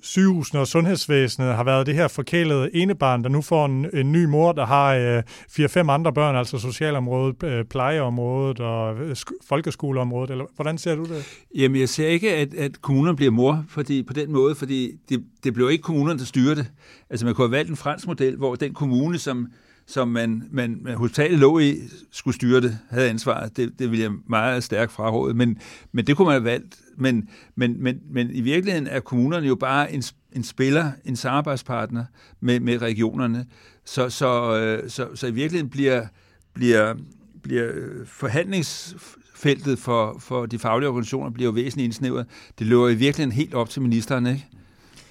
sygehusene og sundhedsvæsenet har været det her forkælede enebarn, der nu får en, en ny mor, der har øh, fire-fem andre børn, altså socialområdet, øh, plejeområdet og øh, folkeskoleområdet. Eller, hvordan ser du det? Jamen, jeg ser ikke, at, at kommunerne bliver mor fordi, på den måde, fordi det, det blev ikke kommunerne, der styrer det. Altså, man kunne have valgt en fransk model, hvor den kommune, som som man, man, man hospitalet lå i, skulle styre det, havde ansvaret. Det, det ville jeg meget stærkt fraråde, men, men det kunne man have valgt. Men, men, men, men i virkeligheden er kommunerne jo bare en, en spiller, en samarbejdspartner med, med regionerne. Så, så, øh, så, så i virkeligheden bliver, bliver, bliver forhandlingsfeltet for, for de faglige organisationer bliver jo væsentligt indsnævret. Det løber i virkeligheden helt op til ministeren, ikke?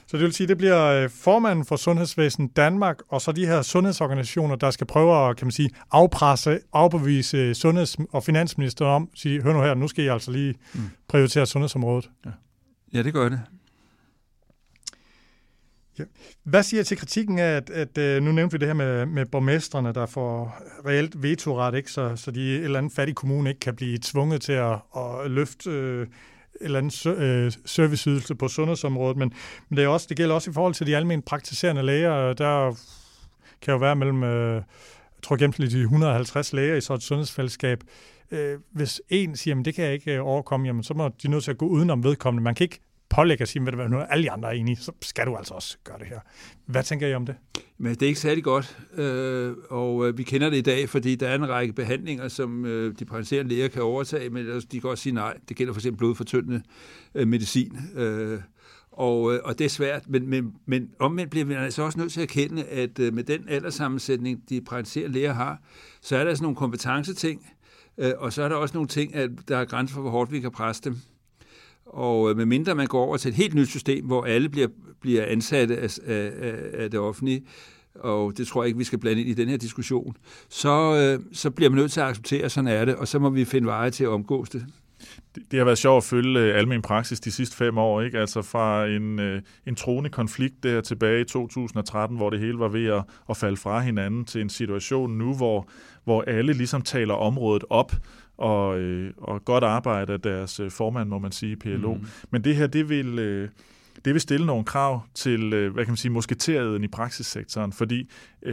Så det vil sige, det bliver øh, formanden for Sundhedsvæsen Danmark, og så de her sundhedsorganisationer, der skal prøve at kan man sige, afpresse, afbevise sundheds- og finansministeren om, sige, hør nu her, nu skal I altså lige mm. prioritere sundhedsområdet. Ja. ja, det gør det. Ja. Hvad siger til kritikken af, at, at øh, nu nævnte vi det her med, med borgmesterne, der får reelt vetoret, ikke? Så, så de et eller andet fattig kommune ikke kan blive tvunget til at, at løfte øh, eller anden øh, serviceydelse på sundhedsområdet, men, men det, er også, det gælder også i forhold til de almindelige praktiserende læger. Der kan jo være mellem, øh, jeg tror gennemsnitligt 150 læger i sådan et sundhedsfællesskab. Øh, hvis en siger, at det kan jeg ikke overkomme, jamen, så må de nødt til at gå udenom vedkommende. Man kan ikke pålægge og sige, at nu alle de andre er enige, så skal du altså også gøre det her. Hvad tænker I om det? Men det er ikke særlig godt, øh, og øh, vi kender det i dag, fordi der er en række behandlinger, som øh, de praktiserende læger kan overtage, men de kan også sige nej. Det gælder for eksempel blodfortyndende øh, medicin. Øh, og, øh, og det er svært, men, men, men omvendt bliver vi altså også nødt til at erkende, at med den alderssammensætning, de praktiserende læger har, så er der sådan nogle kompetenceting, og så er der også nogle ting, at der er grænser for, hvor hårdt vi kan presse dem. Og øh, medmindre man går over til et helt nyt system, hvor alle bliver, bliver ansatte af, af, af det offentlige, og det tror jeg ikke, vi skal blande ind i den her diskussion, så, øh, så bliver man nødt til at acceptere, at sådan er det, og så må vi finde veje til at omgås det det har været sjovt at følge øh, almen praksis de sidste fem år, ikke? Altså fra en, øh, en troende konflikt der tilbage i 2013, hvor det hele var ved at, at falde fra hinanden, til en situation nu, hvor, hvor alle ligesom taler området op, og, øh, og godt arbejde af deres formand, må man sige, PLO. Mm. Men det her, det vil... det vil stille nogle krav til, hvad kan man sige, musketereden i praksissektoren, fordi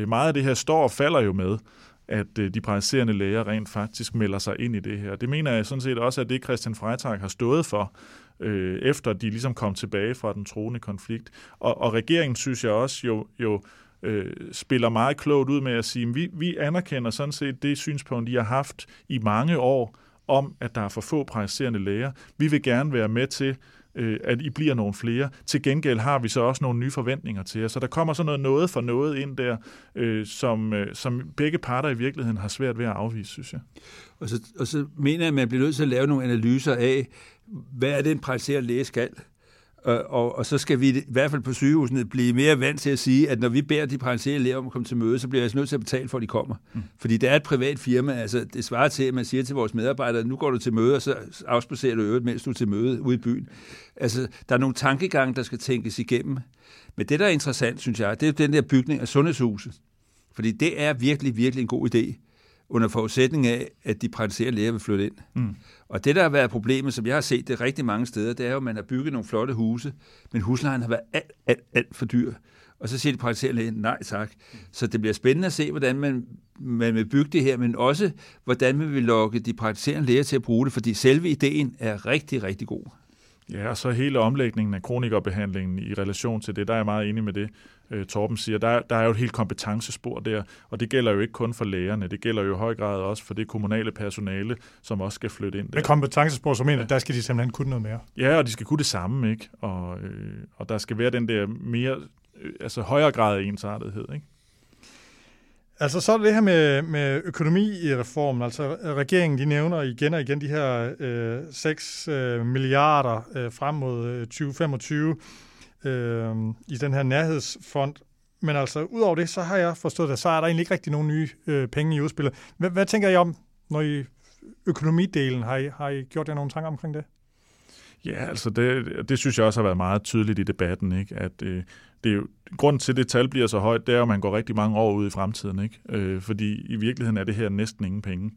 meget af det her står og falder jo med, at øh, de praktiserende læger rent faktisk melder sig ind i det her. Det mener jeg sådan set også, at det Christian Freitag har stået for, øh, efter de ligesom kom tilbage fra den troende konflikt. Og, og regeringen, synes jeg også, jo, jo øh, spiller meget klogt ud med at sige, at vi, vi anerkender sådan set det synspunkt, de har haft i mange år, om, at der er for få praktiserende læger. Vi vil gerne være med til øh, at I bliver nogle flere. Til gengæld har vi så også nogle nye forventninger til jer. Så der kommer så noget noget for noget ind der, øh, som, øh, som begge parter i virkeligheden har svært ved at afvise, synes jeg. Og så, og så mener jeg, at man bliver nødt til at lave nogle analyser af, hvad er det, en praktiserende læge skal? Og, og, og så skal vi i hvert fald på sygehusene blive mere vant til at sige, at når vi beder de praktiserende læger om at komme til møde, så bliver jeg altså nødt til at betale for, at de kommer. Mm. Fordi det er et privat firma. Altså, det svarer til, at man siger til vores medarbejdere, nu går du til møde, og så afspacerer du øvrigt, mens du er til møde ude i byen. Altså, der er nogle tankegange, der skal tænkes igennem. Men det, der er interessant, synes jeg, det er den der bygning af sundhedshuset. Fordi det er virkelig, virkelig en god idé under forudsætning af, at de praktiserende læger vil flytte ind. Mm. Og det, der har været problemet, som jeg har set det rigtig mange steder, det er jo, at man har bygget nogle flotte huse, men huslejen har været alt, alt, alt for dyr. Og så siger de praktiserende læger, nej tak. Så det bliver spændende at se, hvordan man, man vil bygge det her, men også, hvordan man vil lokke de praktiserende læger til at bruge det, fordi selve ideen er rigtig, rigtig god. Ja, og så hele omlægningen af kronikerbehandlingen i relation til det, der er jeg meget enig med det, øh, Torben siger. Der, der er jo et helt kompetencespor der, og det gælder jo ikke kun for lægerne, det gælder jo i høj grad også for det kommunale personale, som også skal flytte ind der. Med kompetencespor, så mener ja. der skal de simpelthen kunne noget mere. Ja, og de skal kunne det samme, ikke? Og, øh, og der skal være den der mere, øh, altså højere grad af ensartethed, ikke? Altså så er det her med, med økonomi i reformen. Altså regeringen de nævner igen og igen de her øh, 6 øh, milliarder øh, frem mod 2025 øh, i den her nærhedsfond. Men altså udover det, så har jeg forstået at så er der egentlig ikke rigtig nogen nye øh, penge i udspillet. Hvad, hvad tænker I om, når I økonomidelen, har I, har I gjort jer nogle tanker omkring det? Ja, altså det, det synes jeg også har været meget tydeligt i debatten, ikke? at øh, det er jo, grunden til, at det tal bliver så højt, det er, at man går rigtig mange år ud i fremtiden. Ikke? Øh, fordi i virkeligheden er det her næsten ingen penge.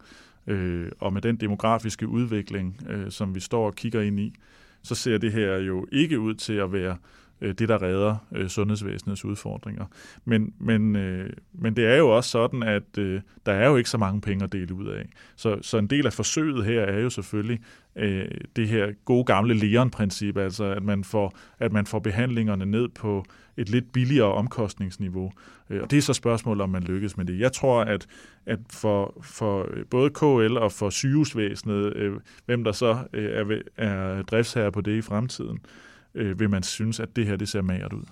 Øh, og med den demografiske udvikling, øh, som vi står og kigger ind i, så ser det her jo ikke ud til at være øh, det, der redder øh, sundhedsvæsenets udfordringer. Men, men, øh, men det er jo også sådan, at øh, der er jo ikke så mange penge at dele ud af. Så, så en del af forsøget her er jo selvfølgelig øh, det her gode gamle Leon-princip, altså at man, får, at man får behandlingerne ned på et lidt billigere omkostningsniveau. Øh, og det er så spørgsmålet, om man lykkes med det. Jeg tror, at, at for, for øh, både KL og for sygehusvæsenet, øh, hvem der så øh, er, er driftsherre på det i fremtiden, øh, vil man synes, at det her det ser magert ud?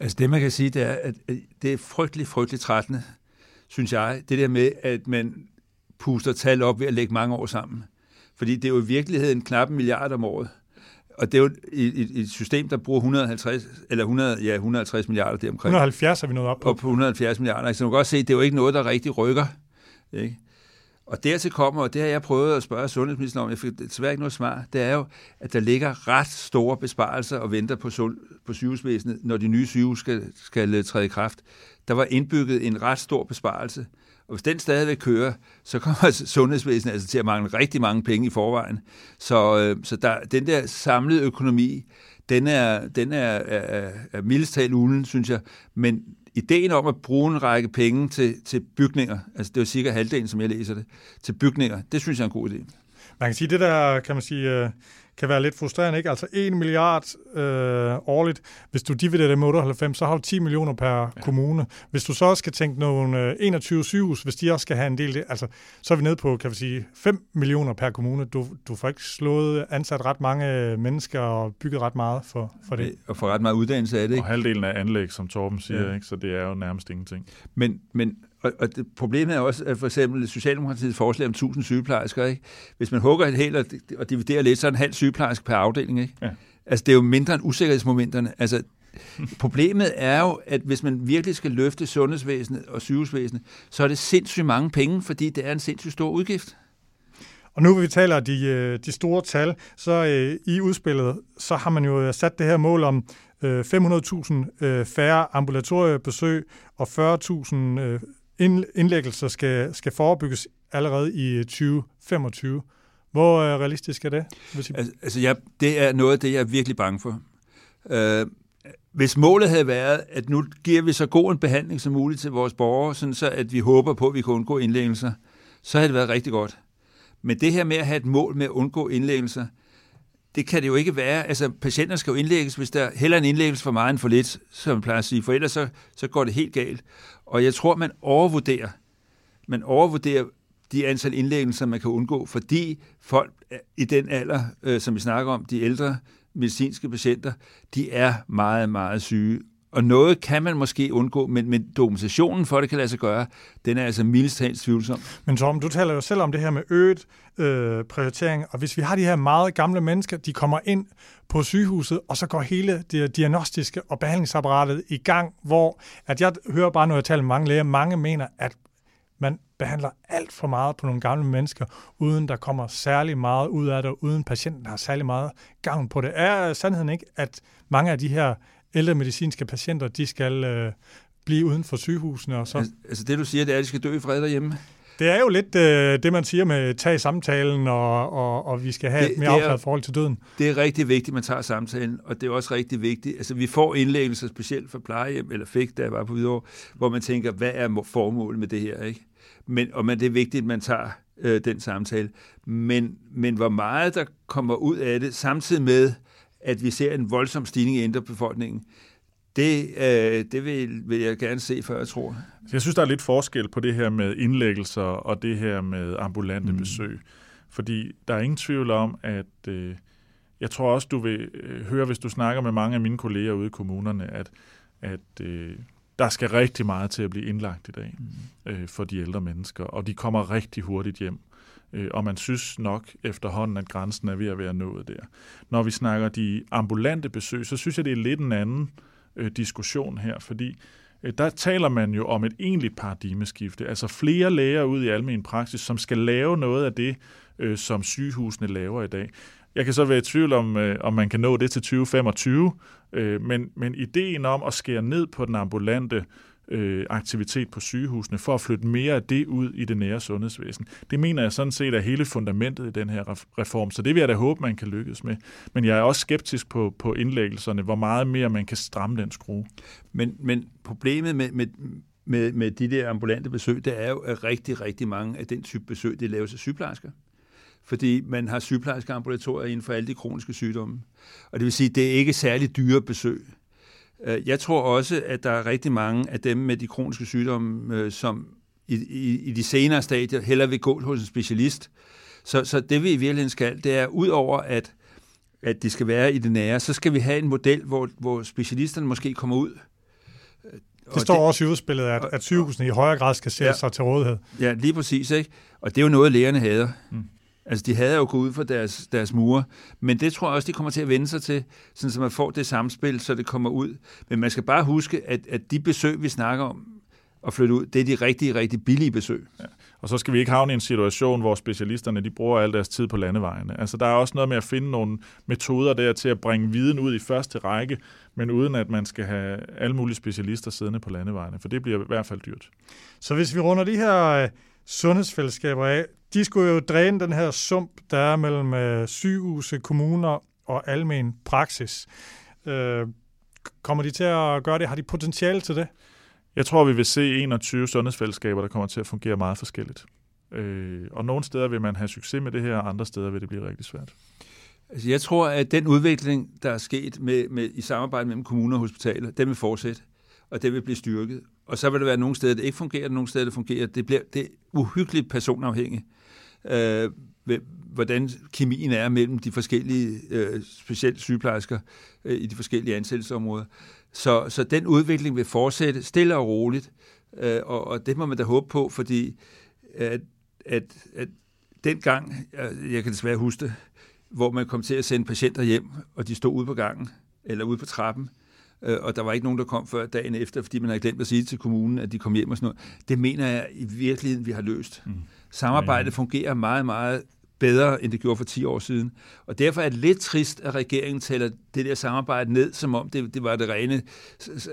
Altså det, man kan sige, det er, at det er frygtelig, frygtelig trættende, synes jeg, det der med, at man puster tal op ved at lægge mange år sammen. Fordi det er jo i virkeligheden knap en milliard om året. Og det er jo et, et system, der bruger 150, eller 100, ja, 150 milliarder deromkring. 170 er vi nået op på. Op på 170 milliarder. Så man kan godt se, at det er jo ikke noget, der rigtig rykker. Ikke? Og dertil kommer, og det har jeg prøvet at spørge sundhedsministeren om, jeg fik desværre ikke noget svar, det er jo, at der ligger ret store besparelser og venter på, sund, på sygehusvæsenet, når de nye sygehus skal, skal øh, træde i kraft. Der var indbygget en ret stor besparelse. Og hvis den stadigvæk kører, så kommer sundhedsvæsenet altså til at mangle rigtig mange penge i forvejen. Så, øh, så der, den der samlede økonomi, den er, den er, er, er mildest talt ulen, synes jeg. Men ideen om at bruge en række penge til, til bygninger, altså det var cirka halvdelen, som jeg læser det, til bygninger, det synes jeg er en god idé. Man kan sige, det der, kan man sige, øh, kan være lidt frustrerende, ikke? Altså 1 milliard øh, årligt. Hvis du dividerer det med 98, så har du 10 millioner per ja. kommune. Hvis du så også skal tænke nogle øh, 21 sygehus, hvis de også skal have en del, altså, så er vi nede på, kan vi sige, 5 millioner per kommune. Du, du får ikke slået ansat ret mange mennesker og bygget ret meget for, for det. Og for ret meget uddannelse af det. Ikke? Og halvdelen af anlæg, som Torben siger, ja. ikke? så det er jo nærmest ingenting. Men, men og, og det, problemet er også, at for eksempel Socialdemokratiets forslag om 1000 sygeplejersker, ikke? hvis man hugger et helt og, og dividerer lidt, så er en halv sygeplejerske per afdeling. Ikke? Ja. Altså, det er jo mindre end usikkerhedsmomenterne. Altså, problemet er jo, at hvis man virkelig skal løfte sundhedsvæsenet og sygehusvæsenet, så er det sindssygt mange penge, fordi det er en sindssygt stor udgift. Og nu vi taler de, øh, de store tal, så øh, i udspillet, så har man jo sat det her mål om 500.000 øh, færre ambulatoriebesøg og 40.000 indlæggelser skal, skal forebygges allerede i øh, 2025. Hvor øh, realistisk er det? Altså, altså ja, det er noget af det, jeg er virkelig bange for. Øh, hvis målet havde været, at nu giver vi så god en behandling som muligt til vores borgere, sådan så at vi håber på, at vi kan undgå indlæggelser, så havde det været rigtig godt. Men det her med at have et mål med at undgå indlæggelser, det kan det jo ikke være. Altså, patienter skal jo indlægges, hvis der heller en indlæggelse for meget end for lidt, som man plejer at sige, for ellers så, så går det helt galt. Og jeg tror, man overvurderer, man overvurderer de antal indlæggelser, man kan undgå, fordi folk i den alder, øh, som vi snakker om, de ældre medicinske patienter, de er meget, meget syge. Og noget kan man måske undgå, men, men dokumentationen for, at det kan lade sig gøre, den er altså mildest talt tvivlsom. Men Tom, du taler jo selv om det her med øget øh, prioritering, og hvis vi har de her meget gamle mennesker, de kommer ind på sygehuset, og så går hele det diagnostiske og behandlingsapparatet i gang, hvor at jeg hører bare, når jeg taler med mange læger, mange mener, at man behandler alt for meget på nogle gamle mennesker, uden der kommer særlig meget ud af det, uden patienten har særlig meget gavn på det. Er sandheden ikke, at mange af de her ældre medicinske patienter, de skal øh, blive uden for sygehusene? Og så... Altså, altså det, du siger, det er, at de skal dø i fred derhjemme? Det er jo lidt øh, det, man siger med tag samtalen, og, og, og vi skal have det, et mere afklaret forhold til døden. Det er rigtig vigtigt, at man tager samtalen, og det er også rigtig vigtigt. Altså, vi får indlæggelser specielt for plejehjem, eller fik, da jeg var på videre, hvor man tænker, hvad er formålet med det her? Ikke? Men, og men det er vigtigt, at man tager øh, den samtale. Men, men hvor meget der kommer ud af det, samtidig med, at vi ser en voldsom stigning i ældrebefolkningen, det, øh, det vil, vil jeg gerne se, før jeg tror. Jeg synes, der er lidt forskel på det her med indlæggelser og det her med ambulante mm. besøg. Fordi der er ingen tvivl om, at øh, jeg tror også, du vil øh, høre, hvis du snakker med mange af mine kolleger ude i kommunerne, at, at øh, der skal rigtig meget til at blive indlagt i dag mm. øh, for de ældre mennesker, og de kommer rigtig hurtigt hjem. Øh, og man synes nok efterhånden, at grænsen er ved at være nået der. Når vi snakker de ambulante besøg, så synes jeg, det er lidt en anden øh, diskussion her, fordi øh, der taler man jo om et egentligt paradigmeskifte, altså flere læger ud i almen praksis, som skal lave noget af det, øh, som sygehusene laver i dag. Jeg kan så være i tvivl om, øh, om man kan nå det til 2025, øh, men, men ideen om at skære ned på den ambulante øh, aktivitet på sygehusene for at flytte mere af det ud i det nære sundhedsvæsen. Det mener jeg sådan set er hele fundamentet i den her reform, så det vil jeg da håbe, man kan lykkes med. Men jeg er også skeptisk på, på indlæggelserne, hvor meget mere man kan stramme den skrue. Men, men problemet med, med, med, med de der ambulante besøg, det er jo, at rigtig, rigtig mange af den type besøg, det laves af sygeplejersker fordi man har sygeplejerske ambulatorier inden for alle de kroniske sygdomme. Og det vil sige, at det er ikke særlig dyre besøg. Øh, jeg tror også, at der er rigtig mange af dem med de kroniske sygdomme, øh, som i, i, i de senere stadier heller vil gå hos en specialist. Så, så det vi i virkeligheden skal, det er ud over at, at de skal være i det nære, så skal vi have en model, hvor, hvor specialisterne måske kommer ud. Det står det, også i udspillet, at, at sygehusene i højere grad skal sætte ja, sig til rådighed. Ja, lige præcis. Ikke? Og det er jo noget, lægerne hader. Mm. Altså, de havde jo gået ud for deres, deres mure, men det tror jeg også, de kommer til at vende sig til, sådan så man får det samspil, så det kommer ud. Men man skal bare huske, at, at de besøg, vi snakker om at flytte ud, det er de rigtig, rigtig billige besøg. Ja. Og så skal vi ikke havne i en situation, hvor specialisterne de bruger al deres tid på landevejene. Altså, der er også noget med at finde nogle metoder der til at bringe viden ud i første række, men uden at man skal have alle mulige specialister siddende på landevejene, for det bliver i hvert fald dyrt. Så hvis vi runder de her øh, sundhedsfællesskaber af, de skulle jo dræne den her sump, der er mellem øh, sygehuse, kommuner og almen praksis. Øh, kommer de til at gøre det? Har de potentiale til det? Jeg tror, vi vil se 21 sundhedsfællesskaber, der kommer til at fungere meget forskelligt. Øh, og nogle steder vil man have succes med det her, og andre steder vil det blive rigtig svært. Altså, jeg tror, at den udvikling, der er sket med, med, i samarbejde mellem kommuner og hospitaler, den vil fortsætte, og det vil blive styrket. Og så vil der være nogle steder, det ikke fungerer, og nogle steder, det fungerer. Det bliver det er uhyggeligt personafhængigt, øh, hvordan kemien er mellem de forskellige, øh, specielt sygeplejersker øh, i de forskellige ansættelsesområder. Så, så den udvikling vil fortsætte stille og roligt, øh, og, og det må man da håbe på, fordi at, at, at dengang, øh, jeg kan desværre huske det, hvor man kom til at sende patienter hjem, og de stod ude på gangen, eller ude på trappen, øh, og der var ikke nogen, der kom før dagen efter, fordi man havde glemt at sige til kommunen, at de kom hjem og sådan noget. Det mener jeg i virkeligheden, vi har løst. Mm. Samarbejdet fungerer meget, meget bedre, end det gjorde for 10 år siden. Og derfor er det lidt trist, at regeringen tæller det der samarbejde ned, som om det, det var det rene,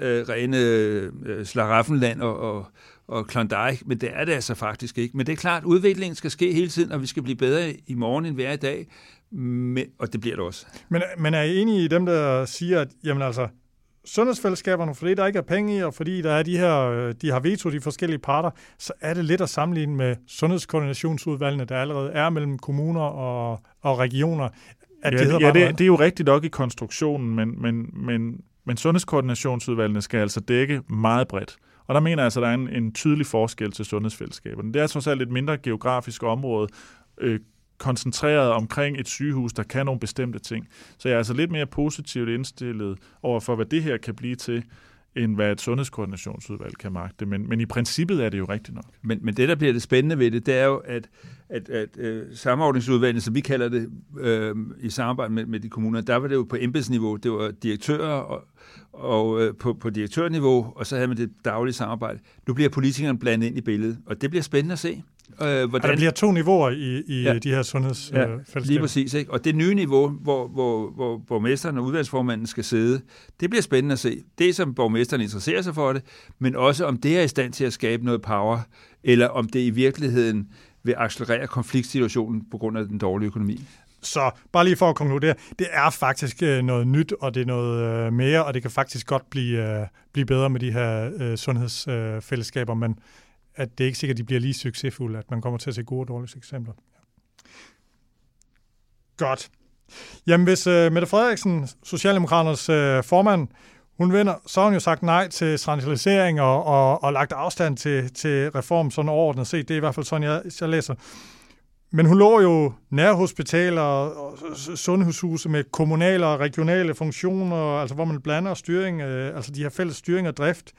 øh, rene øh, slaraffenland og, og, og Klondike, men det er det altså faktisk ikke. Men det er klart, at udviklingen skal ske hele tiden, og vi skal blive bedre i morgen, end er i dag. Men, og det bliver det også. Men, men er I enige i dem, der siger, at jamen altså, sundhedsfællesskaberne, fordi der ikke er penge i, og fordi der er de her, øh, de har veto, de forskellige parter, så er det lidt at sammenligne med sundhedskoordinationsudvalgene, der allerede er mellem kommuner og, og regioner. At ja, det, ja det, det er jo rigtigt nok i konstruktionen, men, men, men, men sundhedskoordinationsudvalgene skal altså dække meget bredt. Og der mener jeg altså, at der er en, en tydelig forskel til sundhedsfællesskaberne. Det er trods alt et mindre geografisk område, øh, koncentreret omkring et sygehus, der kan nogle bestemte ting. Så jeg er altså lidt mere positivt indstillet over for, hvad det her kan blive til, end hvad et sundhedskoordinationsudvalg kan magte. Men, men i princippet er det jo rigtigt nok. Men, men det, der bliver det spændende ved det, det er jo, at, at, at øh, samordningsudvalget, som vi kalder det øh, i samarbejde med, med de kommuner, der var det jo på embedsniveau. Det var direktører og, og øh, på, på direktørniveau, og så havde man det daglige samarbejde. Nu bliver politikerne blandet ind i billedet, og det bliver spændende at se. Øh, hvordan... Der bliver to niveauer i, i ja. de her sundhedsfællesskaber. Ja, lige præcis. Ikke? Og det nye niveau, hvor, hvor, hvor borgmesteren og udvalgsformanden skal sidde, det bliver spændende at se. Det, som borgmesteren interesserer sig for det, men også om det er i stand til at skabe noget power, eller om det i virkeligheden vil accelerere konfliktsituationen på grund af den dårlige økonomi. Så bare lige for at konkludere, det er faktisk øh, noget nyt, og det er noget øh, mere, og det kan faktisk godt blive, blive bedre med de her sundhedsfællesskaber, men at det er ikke sikkert, at de bliver lige succesfulde, at man kommer til at se gode og dårlige eksempler. Godt. Jamen, hvis uh, Mette Frederiksen, Socialdemokraternes uh, formand, hun vinder, så har hun jo sagt nej til centralisering og, og, og lagt afstand til, til reform sådan overordnet set. Det er i hvert fald sådan, jeg, jeg læser. Men hun lå jo nærhospitaler og sundhedshuse med kommunale og regionale funktioner, altså hvor man blander styring, øh, altså de her fælles styring og drift.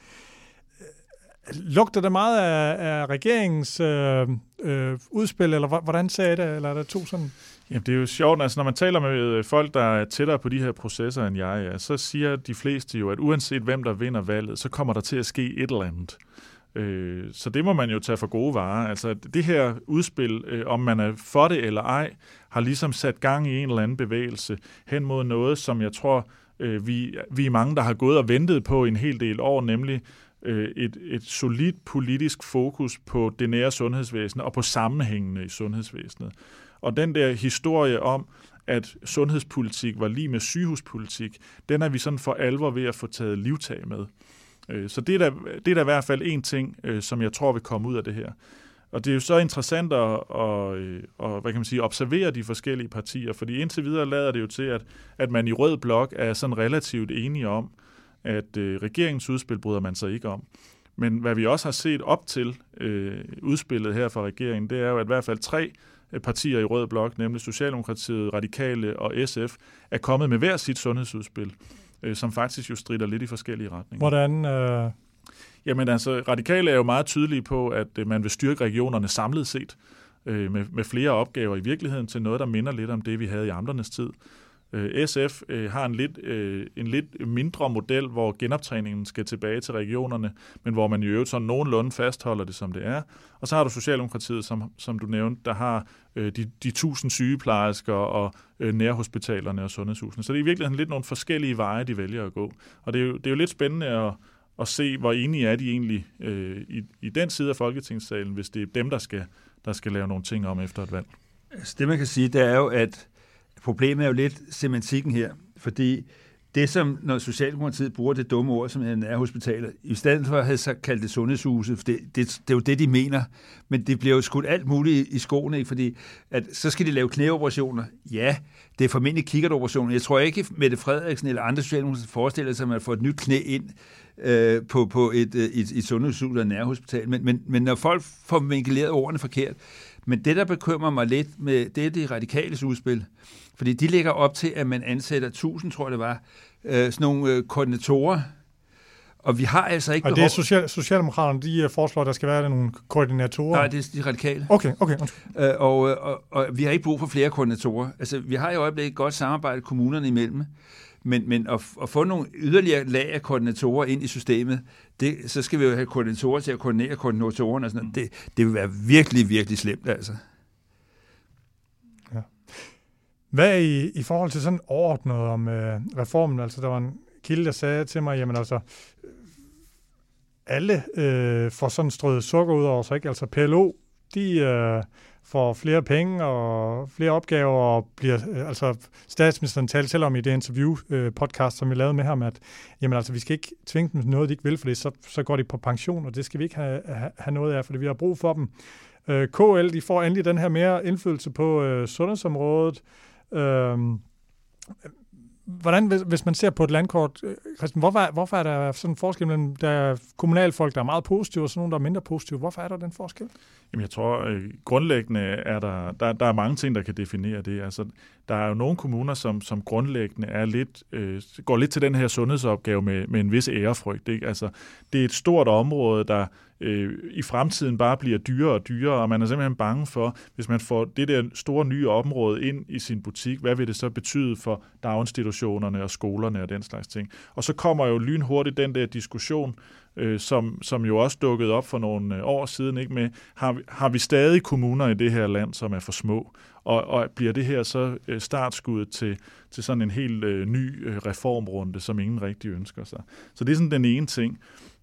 Lugter det meget af, af regeringens øh, øh, udspil, eller hvordan sagde det, eller er der to sådan? Jamen, det er jo sjovt, altså når man taler med øh, folk, der er tættere på de her processer end jeg er, så siger de fleste jo, at uanset hvem der vinder valget, så kommer der til at ske et eller andet. Øh, så det må man jo tage for gode varer. Altså det her udspil, øh, om man er for det eller ej, har ligesom sat gang i en eller anden bevægelse hen mod noget, som jeg tror, øh, vi, vi er mange, der har gået og ventet på en hel del år, nemlig øh, et, et solidt politisk fokus på det nære sundhedsvæsen og på sammenhængene i sundhedsvæsenet. Og den der historie om, at sundhedspolitik var lige med sygehuspolitik, den er vi sådan for alvor ved at få taget livtag med. Øh, så det er, da, det er da i hvert fald en ting, øh, som jeg tror vil komme ud af det her. Og det er jo så interessant at, at, øh, at hvad kan man sige, observere de forskellige partier, fordi indtil videre lader det jo til, at, at man i rød blok er sådan relativt enige om, at øh, regeringens udspil bryder man sig ikke om. Men hvad vi også har set op til øh, udspillet her fra regeringen, det er jo, at i hvert fald tre øh, partier i Rød Blok, nemlig Socialdemokratiet, Radikale og SF, er kommet med hver sit sundhedsudspil, øh, som faktisk jo strider lidt i forskellige retninger. Hvordan... Øh... Jamen altså, Radikale er jo meget tydelige på, at øh, man vil styrke regionerne samlet set, øh, med, med flere opgaver i virkeligheden til noget, der minder lidt om det, vi havde i amternes tid. Øh, SF øh, har en lidt, øh, en lidt mindre model, hvor genoptræningen skal tilbage til regionerne, men hvor man i øvrigt sådan nogenlunde fastholder det, som det er. Og så har du Socialdemokratiet, som, som du nævnte, der har øh, de, de tusind sygeplejersker og øh, nærhospitalerne og sundhedshusene. Så det er i virkeligheden lidt nogle forskellige veje, de vælger at gå. Og det er jo, det er jo lidt spændende at, at se, hvor enige er de egentlig øh, i, i den side af Folketingssalen, hvis det er dem, der skal, der skal lave nogle ting om efter et valg. Altså, det man kan sige, det er jo, at Problemet er jo lidt semantikken her, fordi det som, når Socialdemokratiet bruger det dumme ord, som er nærhospitaler, i stedet for at have så kaldt det sundhedshuse, for det, det, det er jo det, de mener, men det bliver jo skudt alt muligt i skoene, ikke? fordi at, så skal de lave knæoperationer. Ja, det er formentlig kikkertoperationer. Jeg tror ikke, Mette Frederiksen eller andre socialdemokrater forestiller sig, at man får et nyt knæ ind øh, på, på et, øh, et, et sundhedshus eller nærhospital. Men, men, men når folk får vinkuleret ordene forkert, men det, der bekymrer mig lidt med, det er det radikale udspil. Fordi de ligger op til, at man ansætter 1000, tror jeg det var, øh, sådan nogle øh, koordinatorer. Og vi har altså ikke Og det er social, Socialdemokraterne, de øh, foreslår, at der skal være nogle koordinatorer? Nej, det er de radikale. Okay, okay. Øh, og, og, og vi har ikke brug for flere koordinatorer. Altså, vi har i øjeblikket godt samarbejde kommunerne imellem. Men, men at, at få nogle yderligere lag af koordinatorer ind i systemet, det, så skal vi jo have koordinatorer til at koordinere koordinatorerne og sådan noget. Det, det vil være virkelig, virkelig slemt, altså. Ja. Hvad er i, i forhold til sådan overordnet om øh, reformen? Altså, der var en kilde, der sagde til mig, jamen altså, alle øh, får sådan strøget sukker ud over sig, ikke? Altså PLO, de øh, får flere penge og flere opgaver, og bliver, øh, altså statsministeren talte selv om i det interview-podcast, øh, som vi lavede med ham, at jamen altså, vi skal ikke tvinge dem noget, de ikke vil, for det, så, så går de på pension, og det skal vi ikke have, have, noget af, fordi vi har brug for dem. Øh, KL, de får endelig den her mere indflydelse på øh, sundhedsområdet. Øh, hvordan, hvis, hvis man ser på et landkort, øh, Christian, hvorfor, hvorfor er der sådan en forskel mellem der er kommunalfolk, der er meget positive, og sådan nogle, der er mindre positive? Hvorfor er der den forskel? Jamen, jeg tror, øh, grundlæggende er der, der, der er mange ting, der kan definere det. Altså, der er jo nogle kommuner, som, som grundlæggende er lidt, øh, går lidt til den her sundhedsopgave med, med en vis ærefrygt. Ikke? Altså, det er et stort område, der øh, i fremtiden bare bliver dyrere og dyrere, og man er simpelthen bange for, hvis man får det der store nye område ind i sin butik, hvad vil det så betyde for daginstitutionerne og skolerne og den slags ting. Og så kommer jo lynhurtigt den der diskussion, øh, som, som jo også dukkede op for nogle øh, år siden, ikke med, har, har vi stadig kommuner i det her land, som er for små? Og, og bliver det her så øh, startskuddet til, til sådan en helt øh, ny øh, reformrunde, som ingen rigtig ønsker sig? Så det er sådan den ene ting.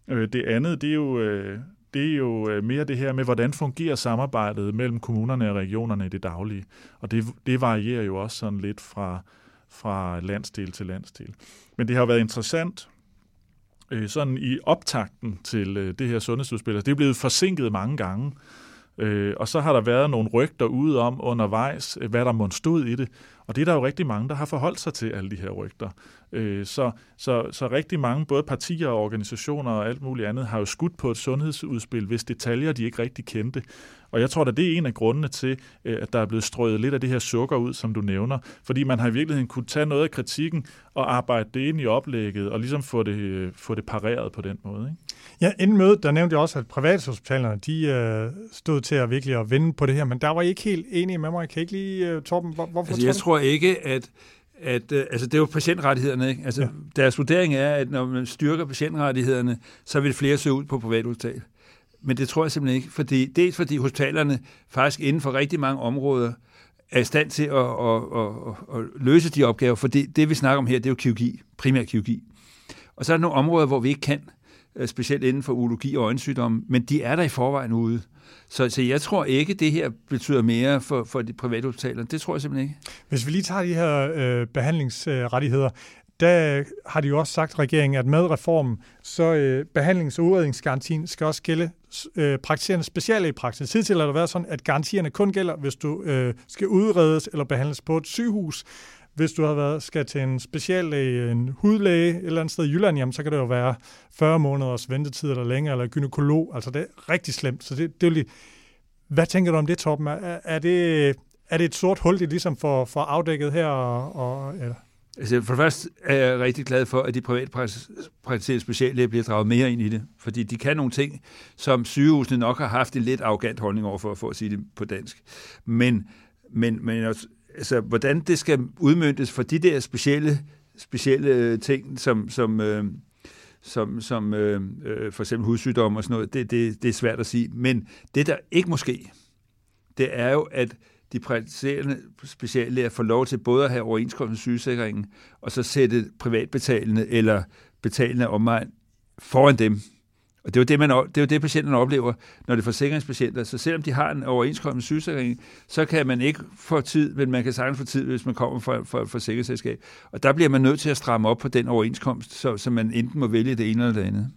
Øh, det andet, det er jo... Øh, det er jo øh, mere det her med, hvordan fungerer samarbejdet mellem kommunerne og regionerne i det daglige. Og det, det varierer jo også sådan lidt fra, fra landsdel til landsdel. Men det har været interessant øh, sådan i optakten til øh, det her sundhedsudspil. Altså, det er blevet forsinket mange gange. Øh, og så har der været nogle rygter ude om undervejs, øh, hvad der måtte stod i det. Og det er der jo rigtig mange, der har forholdt sig til alle de her rygter. Øh, så, så, så rigtig mange, både partier og organisationer og alt muligt andet, har jo skudt på et sundhedsudspil, hvis detaljer de ikke rigtig kendte. Og jeg tror at det er en af grundene til, øh, at der er blevet strøget lidt af det her sukker ud, som du nævner. Fordi man har i virkeligheden kunne tage noget af kritikken og arbejde det ind i oplægget, og ligesom få det, øh, få det pareret på den måde. Ikke? Ja, inden mødet, der nævnte jeg også, at privathospitalerne, de øh, stod til at virkelig at vinde på det her, men der var I ikke helt enige med mig. Kan I ikke lige, uh, Torben, hvor, hvorfor altså, jeg tror ikke, at at øh, altså det er jo patientrettighederne. Ikke? Altså, ja. Deres vurdering er, at når man styrker patientrettighederne, så vil flere søge ud på privathospital. Men det tror jeg simpelthen ikke, fordi, dels fordi hospitalerne faktisk inden for rigtig mange områder er i stand til at, at, at, at, at løse de opgaver, for det, det vi snakker om her, det er jo kirurgi, primær kirurgi. Og så er der nogle områder, hvor vi ikke kan, øh, specielt inden for urologi og øjensygdomme, men de er der i forvejen ude. Så, så jeg tror ikke, det her betyder mere for, for de private hospitaler. Det tror jeg simpelthen ikke. Hvis vi lige tager de her øh, behandlingsrettigheder, der har de jo også sagt, regeringen, at med reformen, så øh, behandlings- og udredningsgarantien skal også gælde øh, praktiserende speciale i praksis. Tidligere har det været sådan, at garantierne kun gælder, hvis du øh, skal udredes eller behandles på et sygehus. Hvis du har været, skal til en speciallæge, en hudlæge et eller andet sted i Jylland, jamen, så kan det jo være 40 måneders ventetid eller længere, eller gynekolog. Altså det er rigtig slemt. Så det, det er jo lige... Hvad tænker du om det, Torben? Er, er, det, er det et sort hul, det ligesom får, får afdækket her? Og, og, eller? Altså, for det første er jeg rigtig glad for, at de privatpraktiserende speciallæger bliver draget mere ind i det, fordi de kan nogle ting, som sygehusene nok har haft en lidt arrogant holdning over for, for at sige det på dansk. Men, men, men altså, hvordan det skal udmyndtes for de der specielle, specielle øh, ting, som, som, øh, som, som øh, øh for eksempel hudsygdomme og sådan noget, det, det, det er svært at sige. Men det, der ikke måske, det er jo, at de praktiserende speciallæger får lov til både at have overenskomst med sygesikringen, og så sætte privatbetalende eller betalende omegn foran dem. Og det er jo det, man, det, er jo det patienterne oplever, når det er forsikringspatienter. Så selvom de har en overenskomst med sygesikringen, så kan man ikke få tid, men man kan sagtens få tid, hvis man kommer fra, fra, et forsikringsselskab. Og der bliver man nødt til at stramme op på den overenskomst, så, så man enten må vælge det ene eller det andet.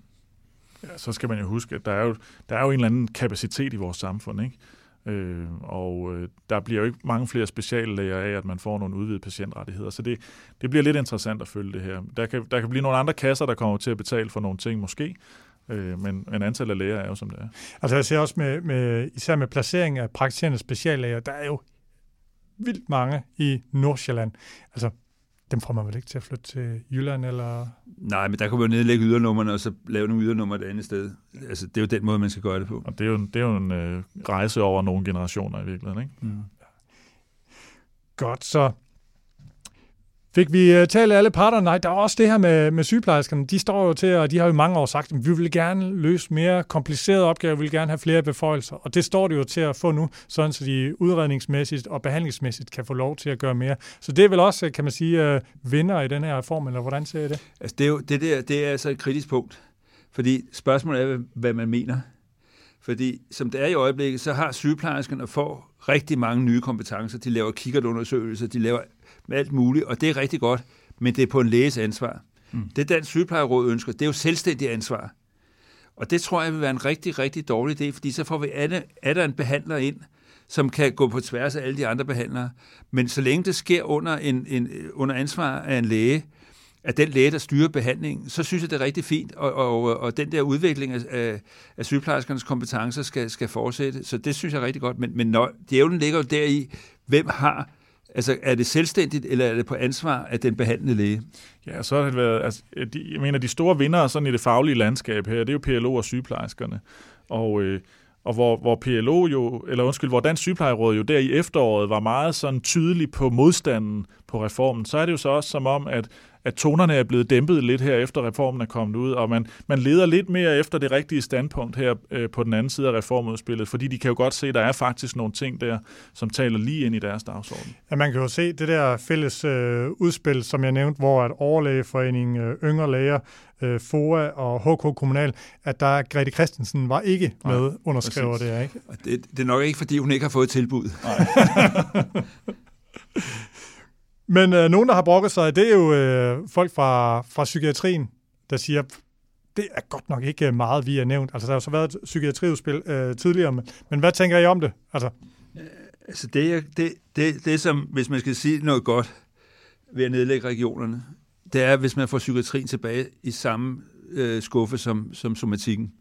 Ja, så skal man jo huske, at der er jo, der er jo en eller anden kapacitet i vores samfund, ikke? Øh, og øh, der bliver jo ikke mange flere speciallæger af, at man får nogle udvidede patientrettigheder. Så det, det bliver lidt interessant at følge det her. Der kan, der kan blive nogle andre kasser, der kommer til at betale for nogle ting måske, øh, men, men antallet af læger er jo som det er. Altså jeg ser også med, med især med placering af praktiserende speciallæger, der er jo vildt mange i Nordsjælland. Altså dem får man vel ikke til at flytte til Jylland, eller? Nej, men der kan man jo nedlægge ydernummerne, og så lave nogle ydernummer et andet sted. Altså, det er jo den måde, man skal gøre det på. Og det er jo, det er jo en øh, rejse over nogle generationer i virkeligheden, ikke? Mm. Godt, så Fik vi øh, talt alle parter? Nej, der er også det her med, med sygeplejerskerne. De står jo til, og de har jo mange år sagt, at vi vil gerne løse mere komplicerede opgaver, vi vil gerne have flere beføjelser. Og det står de jo til at få nu, sådan så de udredningsmæssigt og behandlingsmæssigt kan få lov til at gøre mere. Så det er vel også, kan man sige, øh, vinder i den her reform, eller hvordan ser I det? Altså, det er jo det, der, det er altså et kritisk punkt. Fordi spørgsmålet er, hvad man mener. Fordi som det er i øjeblikket, så har sygeplejerskerne får rigtig mange nye kompetencer. De laver kikkertundersøgelser, de laver med alt muligt, og det er rigtig godt, men det er på en læges ansvar. Mm. Det Dansk Sygeplejeråd ønsker, det er jo selvstændigt ansvar. Og det tror jeg vil være en rigtig, rigtig dårlig idé, fordi så får vi alle, er der en behandler ind, som kan gå på tværs af alle de andre behandlere. Men så længe det sker under, en, en, under ansvar af en læge, af den læge, der styrer behandlingen, så synes jeg, det er rigtig fint, og, og, og den der udvikling af, af sygeplejerskernes kompetencer skal, skal fortsætte. Så det synes jeg er rigtig godt. Men, men når, djævlen ligger jo deri, hvem har Altså, er det selvstændigt, eller er det på ansvar af den behandlende læge? Ja, så har det været, altså, de, jeg mener, de store vinder sådan i det faglige landskab her, det er jo PLO og sygeplejerskerne. Og, øh, og hvor, hvor PLO jo, eller undskyld, hvor Dansk Sygeplejeråd jo der i efteråret var meget sådan tydelig på modstanden på reformen, så er det jo så også som om, at at tonerne er blevet dæmpet lidt her efter reformen er kommet ud, og man, man leder lidt mere efter det rigtige standpunkt her øh, på den anden side af reformudspillet, fordi de kan jo godt se, at der er faktisk nogle ting der, som taler lige ind i deres dagsorden. Ja, man kan jo se det der fælles øh, udspil, som jeg nævnte, hvor at overlægeforeningen, øh, Yngre Læger, øh, FOA og HK Kommunal, at der Grete Christensen var ikke med Nej, underskriver præcis. det, ikke? Det, det er nok ikke, fordi hun ikke har fået tilbud. Nej. Men øh, nogen, der har brokket sig, det er jo øh, folk fra, fra psykiatrien, der siger, det er godt nok ikke meget, vi har nævnt. Altså, der har jo så været et psykiatriudspil øh, tidligere, men, men hvad tænker I om det? Altså, øh, altså det, det, det, det, som, hvis man skal sige noget godt ved at nedlægge regionerne, det er, hvis man får psykiatrien tilbage i samme øh, skuffe som, som somatikken.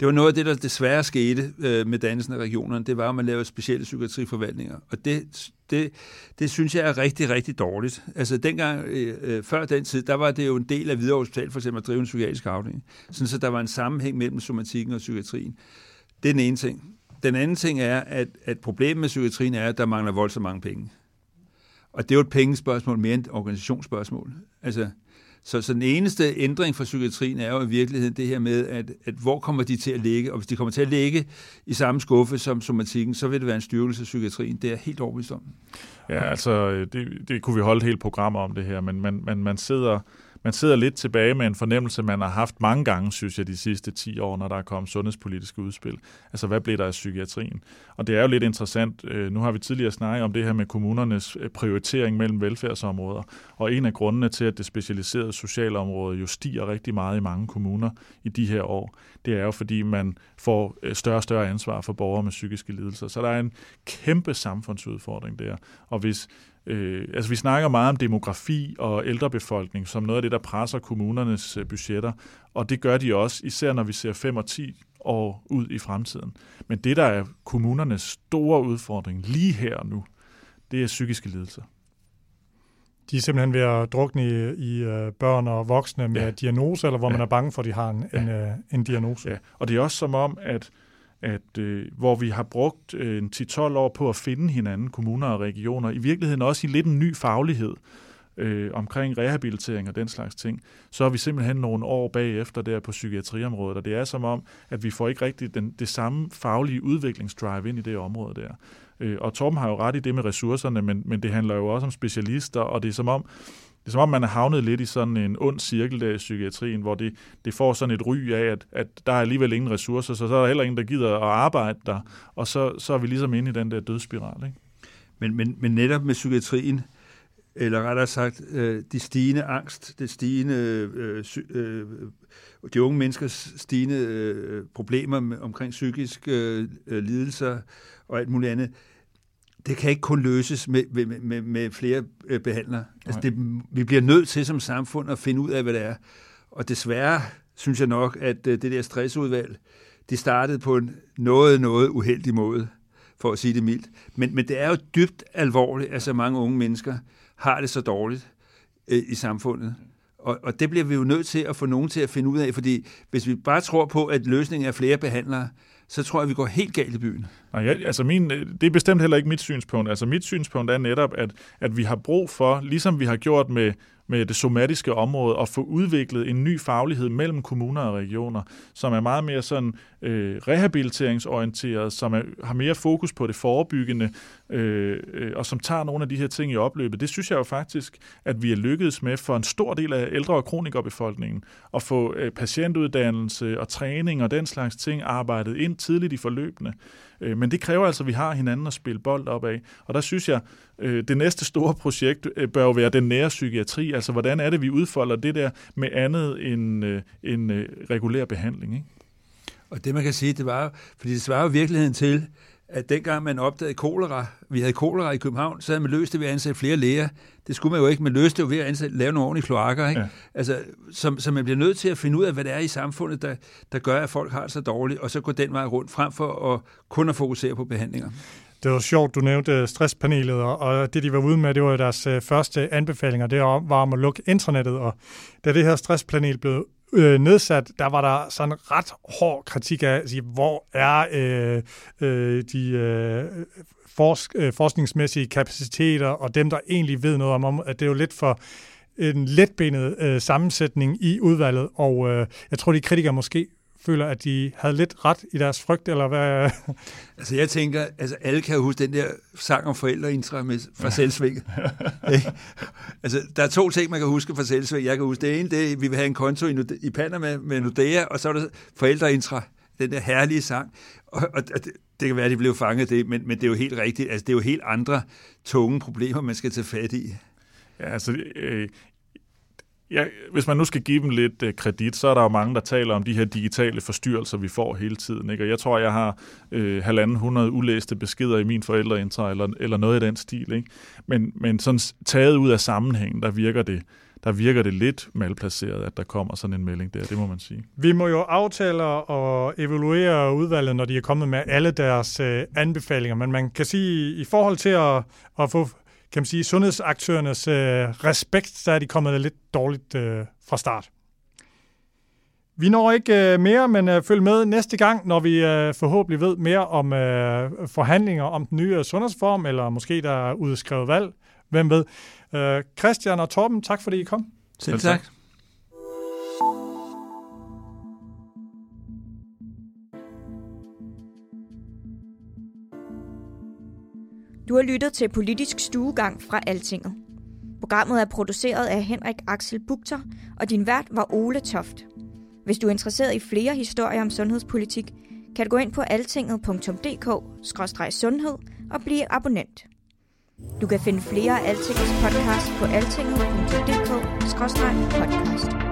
Det var noget af det, der desværre skete øh, med dannelsen af regionerne. Det var, at man lavede specielle psykiatriforvaltninger. Og det, det, det synes jeg er rigtig, rigtig dårligt. Altså dengang, øh, øh, før den tid, der var det jo en del af Hvidovre Hospital for eksempel at drive en psykiatrisk afdeling. Sådan så der var en sammenhæng mellem somatikken og psykiatrien. Det er den ene ting. Den anden ting er, at, at problemet med psykiatrien er, at der mangler voldsomt mange penge. Og det er jo et pengespørgsmål mere end et organisationsspørgsmål. Altså, så, så den eneste ændring for psykiatrien er jo i virkeligheden det her med, at, at hvor kommer de til at ligge? Og hvis de kommer til at ligge i samme skuffe som somatikken, så vil det være en styrkelse af psykiatrien. Det er helt overbevist om. Ja, altså, det, det kunne vi holde et helt program om det her, men man, man, man sidder man sidder lidt tilbage med en fornemmelse, man har haft mange gange, synes jeg, de sidste 10 år, når der er kommet sundhedspolitiske udspil. Altså, hvad blev der af psykiatrien? Og det er jo lidt interessant. Øh, nu har vi tidligere snakket om det her med kommunernes øh, prioritering mellem velfærdsområder. Og en af grundene til, at det specialiserede socialområde jo stiger rigtig meget i mange kommuner i de her år, det er jo, fordi man får øh, større og større ansvar for borgere med psykiske lidelser. Så der er en kæmpe samfundsudfordring der. Og hvis Øh, altså vi snakker meget om demografi og ældrebefolkning som noget af det, der presser kommunernes øh, budgetter, og det gør de også, især når vi ser 5 og 10 år ud i fremtiden. Men det, der er kommunernes store udfordring lige her og nu, det er psykiske lidelser. De er simpelthen ved at drukne i, i uh, børn og voksne med ja. diagnose, eller hvor ja. man er bange for, at de har en, ja. en, uh, en diagnose. Ja. Og det er også som om, at at øh, hvor vi har brugt øh, 10-12 år på at finde hinanden, kommuner og regioner, i virkeligheden også i lidt en ny faglighed øh, omkring rehabilitering og den slags ting, så er vi simpelthen nogle år bagefter der på psykiatriområdet, og det er som om, at vi får ikke rigtig den, det samme faglige udviklingsdrive ind i det område der. Øh, og Torben har jo ret i det med ressourcerne, men, men det handler jo også om specialister, og det er som om, det er som om, man er havnet lidt i sådan en ond cirkel der i psykiatrien, hvor det, det får sådan et ry af, at, at der er alligevel ingen ressourcer, så så er der heller ingen, der gider at arbejde der, og så, så er vi ligesom inde i den der dødsspiral. Ikke? Men, men, men netop med psykiatrien, eller rettere sagt, øh, de stigende angst, det stigende, øh, øh, de unge menneskers stigende øh, problemer med, omkring psykiske øh, lidelser og alt muligt andet, det kan ikke kun løses med, med, med, med flere øh, behandlere. Altså det, vi bliver nødt til som samfund at finde ud af, hvad det er. Og desværre synes jeg nok, at øh, det der stressudvalg, de startede på en noget, noget uheldig måde, for at sige det mildt. Men, men det er jo dybt alvorligt, at så mange unge mennesker har det så dårligt øh, i samfundet. Og, og det bliver vi jo nødt til at få nogen til at finde ud af, fordi hvis vi bare tror på, at løsningen er flere behandlere, så tror jeg, vi går helt galt i byen. Nej, jeg, altså min, øh, det er bestemt heller ikke mit synspunkt. Altså mit synspunkt er netop, at, at vi har brug for, ligesom vi har gjort med med det somatiske område og få udviklet en ny faglighed mellem kommuner og regioner, som er meget mere sådan øh, rehabiliteringsorienteret, som er, har mere fokus på det forebyggende, øh, øh, og som tager nogle af de her ting i opløbet. Det synes jeg jo faktisk, at vi er lykkedes med for en stor del af ældre- og kronikerbefolkningen, at få øh, patientuddannelse og træning og den slags ting arbejdet ind tidligt i forløbene. Øh, men det kræver altså, at vi har hinanden at spille bold op af. Og der synes jeg, øh, det næste store projekt øh, bør jo være den nære psykiatri. Altså, hvordan er det, vi udfolder det der med andet end, øh, end øh, regulær behandling? Ikke? Og det, man kan sige, det var, fordi det svarer jo virkeligheden til, at dengang man opdagede kolera, vi havde kolera i København, så havde man løst det ved at ansætte flere læger. Det skulle man jo ikke, men løste det jo ved at ansætte, lave nogle ordentlige kloakker. Ikke? Ja. Altså, så, så man bliver nødt til at finde ud af, hvad det er i samfundet, der, der gør, at folk har det så dårligt, og så gå den vej rundt, frem for at kun at fokusere på behandlinger. Det var sjovt, du nævnte stresspanelet, og det de var ude med, det var deres øh, første anbefalinger, det var om at lukke internettet, og da det her stresspanel blev øh, nedsat, der var der sådan ret hård kritik af, at sige, hvor er øh, øh, de øh, forsk, øh, forskningsmæssige kapaciteter, og dem, der egentlig ved noget om, at det er jo lidt for en letbenet øh, sammensætning i udvalget, og øh, jeg tror, de kritikere måske føler, at de havde lidt ret i deres frygt, eller hvad? altså jeg tænker, altså alle kan huske den der sang om forældreintra med, fra ja. Selvsvinget. altså der er to ting, man kan huske fra Selvsvinget. Jeg kan huske det ene, det er, vi vil have en konto i, i Panama med Nordea, og så er der forældreintra, den der herlige sang. Og, og, og det, det kan være, at de blev fanget det, men, men det er jo helt rigtigt. Altså det er jo helt andre tunge problemer, man skal tage fat i. Ja, altså, øh, ja, hvis man nu skal give dem lidt øh, kredit, så er der jo mange, der taler om de her digitale forstyrrelser, vi får hele tiden. Ikke? Og jeg tror, jeg har øh, halvanden hundrede ulæste beskeder i min forældreintra, eller, eller noget i den stil. Ikke? Men, men sådan taget ud af sammenhængen, der virker det der virker det lidt malplaceret, at der kommer sådan en melding der, det må man sige. Vi må jo aftale og evaluere udvalget, når de er kommet med alle deres øh, anbefalinger, men man kan sige, i forhold til at, at få kan man sige, sundhedsaktørernes øh, respekt, så er de kommet lidt dårligt øh, fra start. Vi når ikke øh, mere, men øh, følg med næste gang, når vi øh, forhåbentlig ved mere om øh, forhandlinger om den nye sundhedsform, eller måske der er udskrevet valg. Hvem ved? Øh, Christian og Torben, tak fordi I kom. Selv tak. Du har lyttet til Politisk Stuegang fra Altinget. Programmet er produceret af Henrik Axel Bugter, og din vært var Ole Toft. Hvis du er interesseret i flere historier om sundhedspolitik, kan du gå ind på altinget.dk-sundhed og blive abonnent. Du kan finde flere af Altingets podcast på altinget.dk-podcast.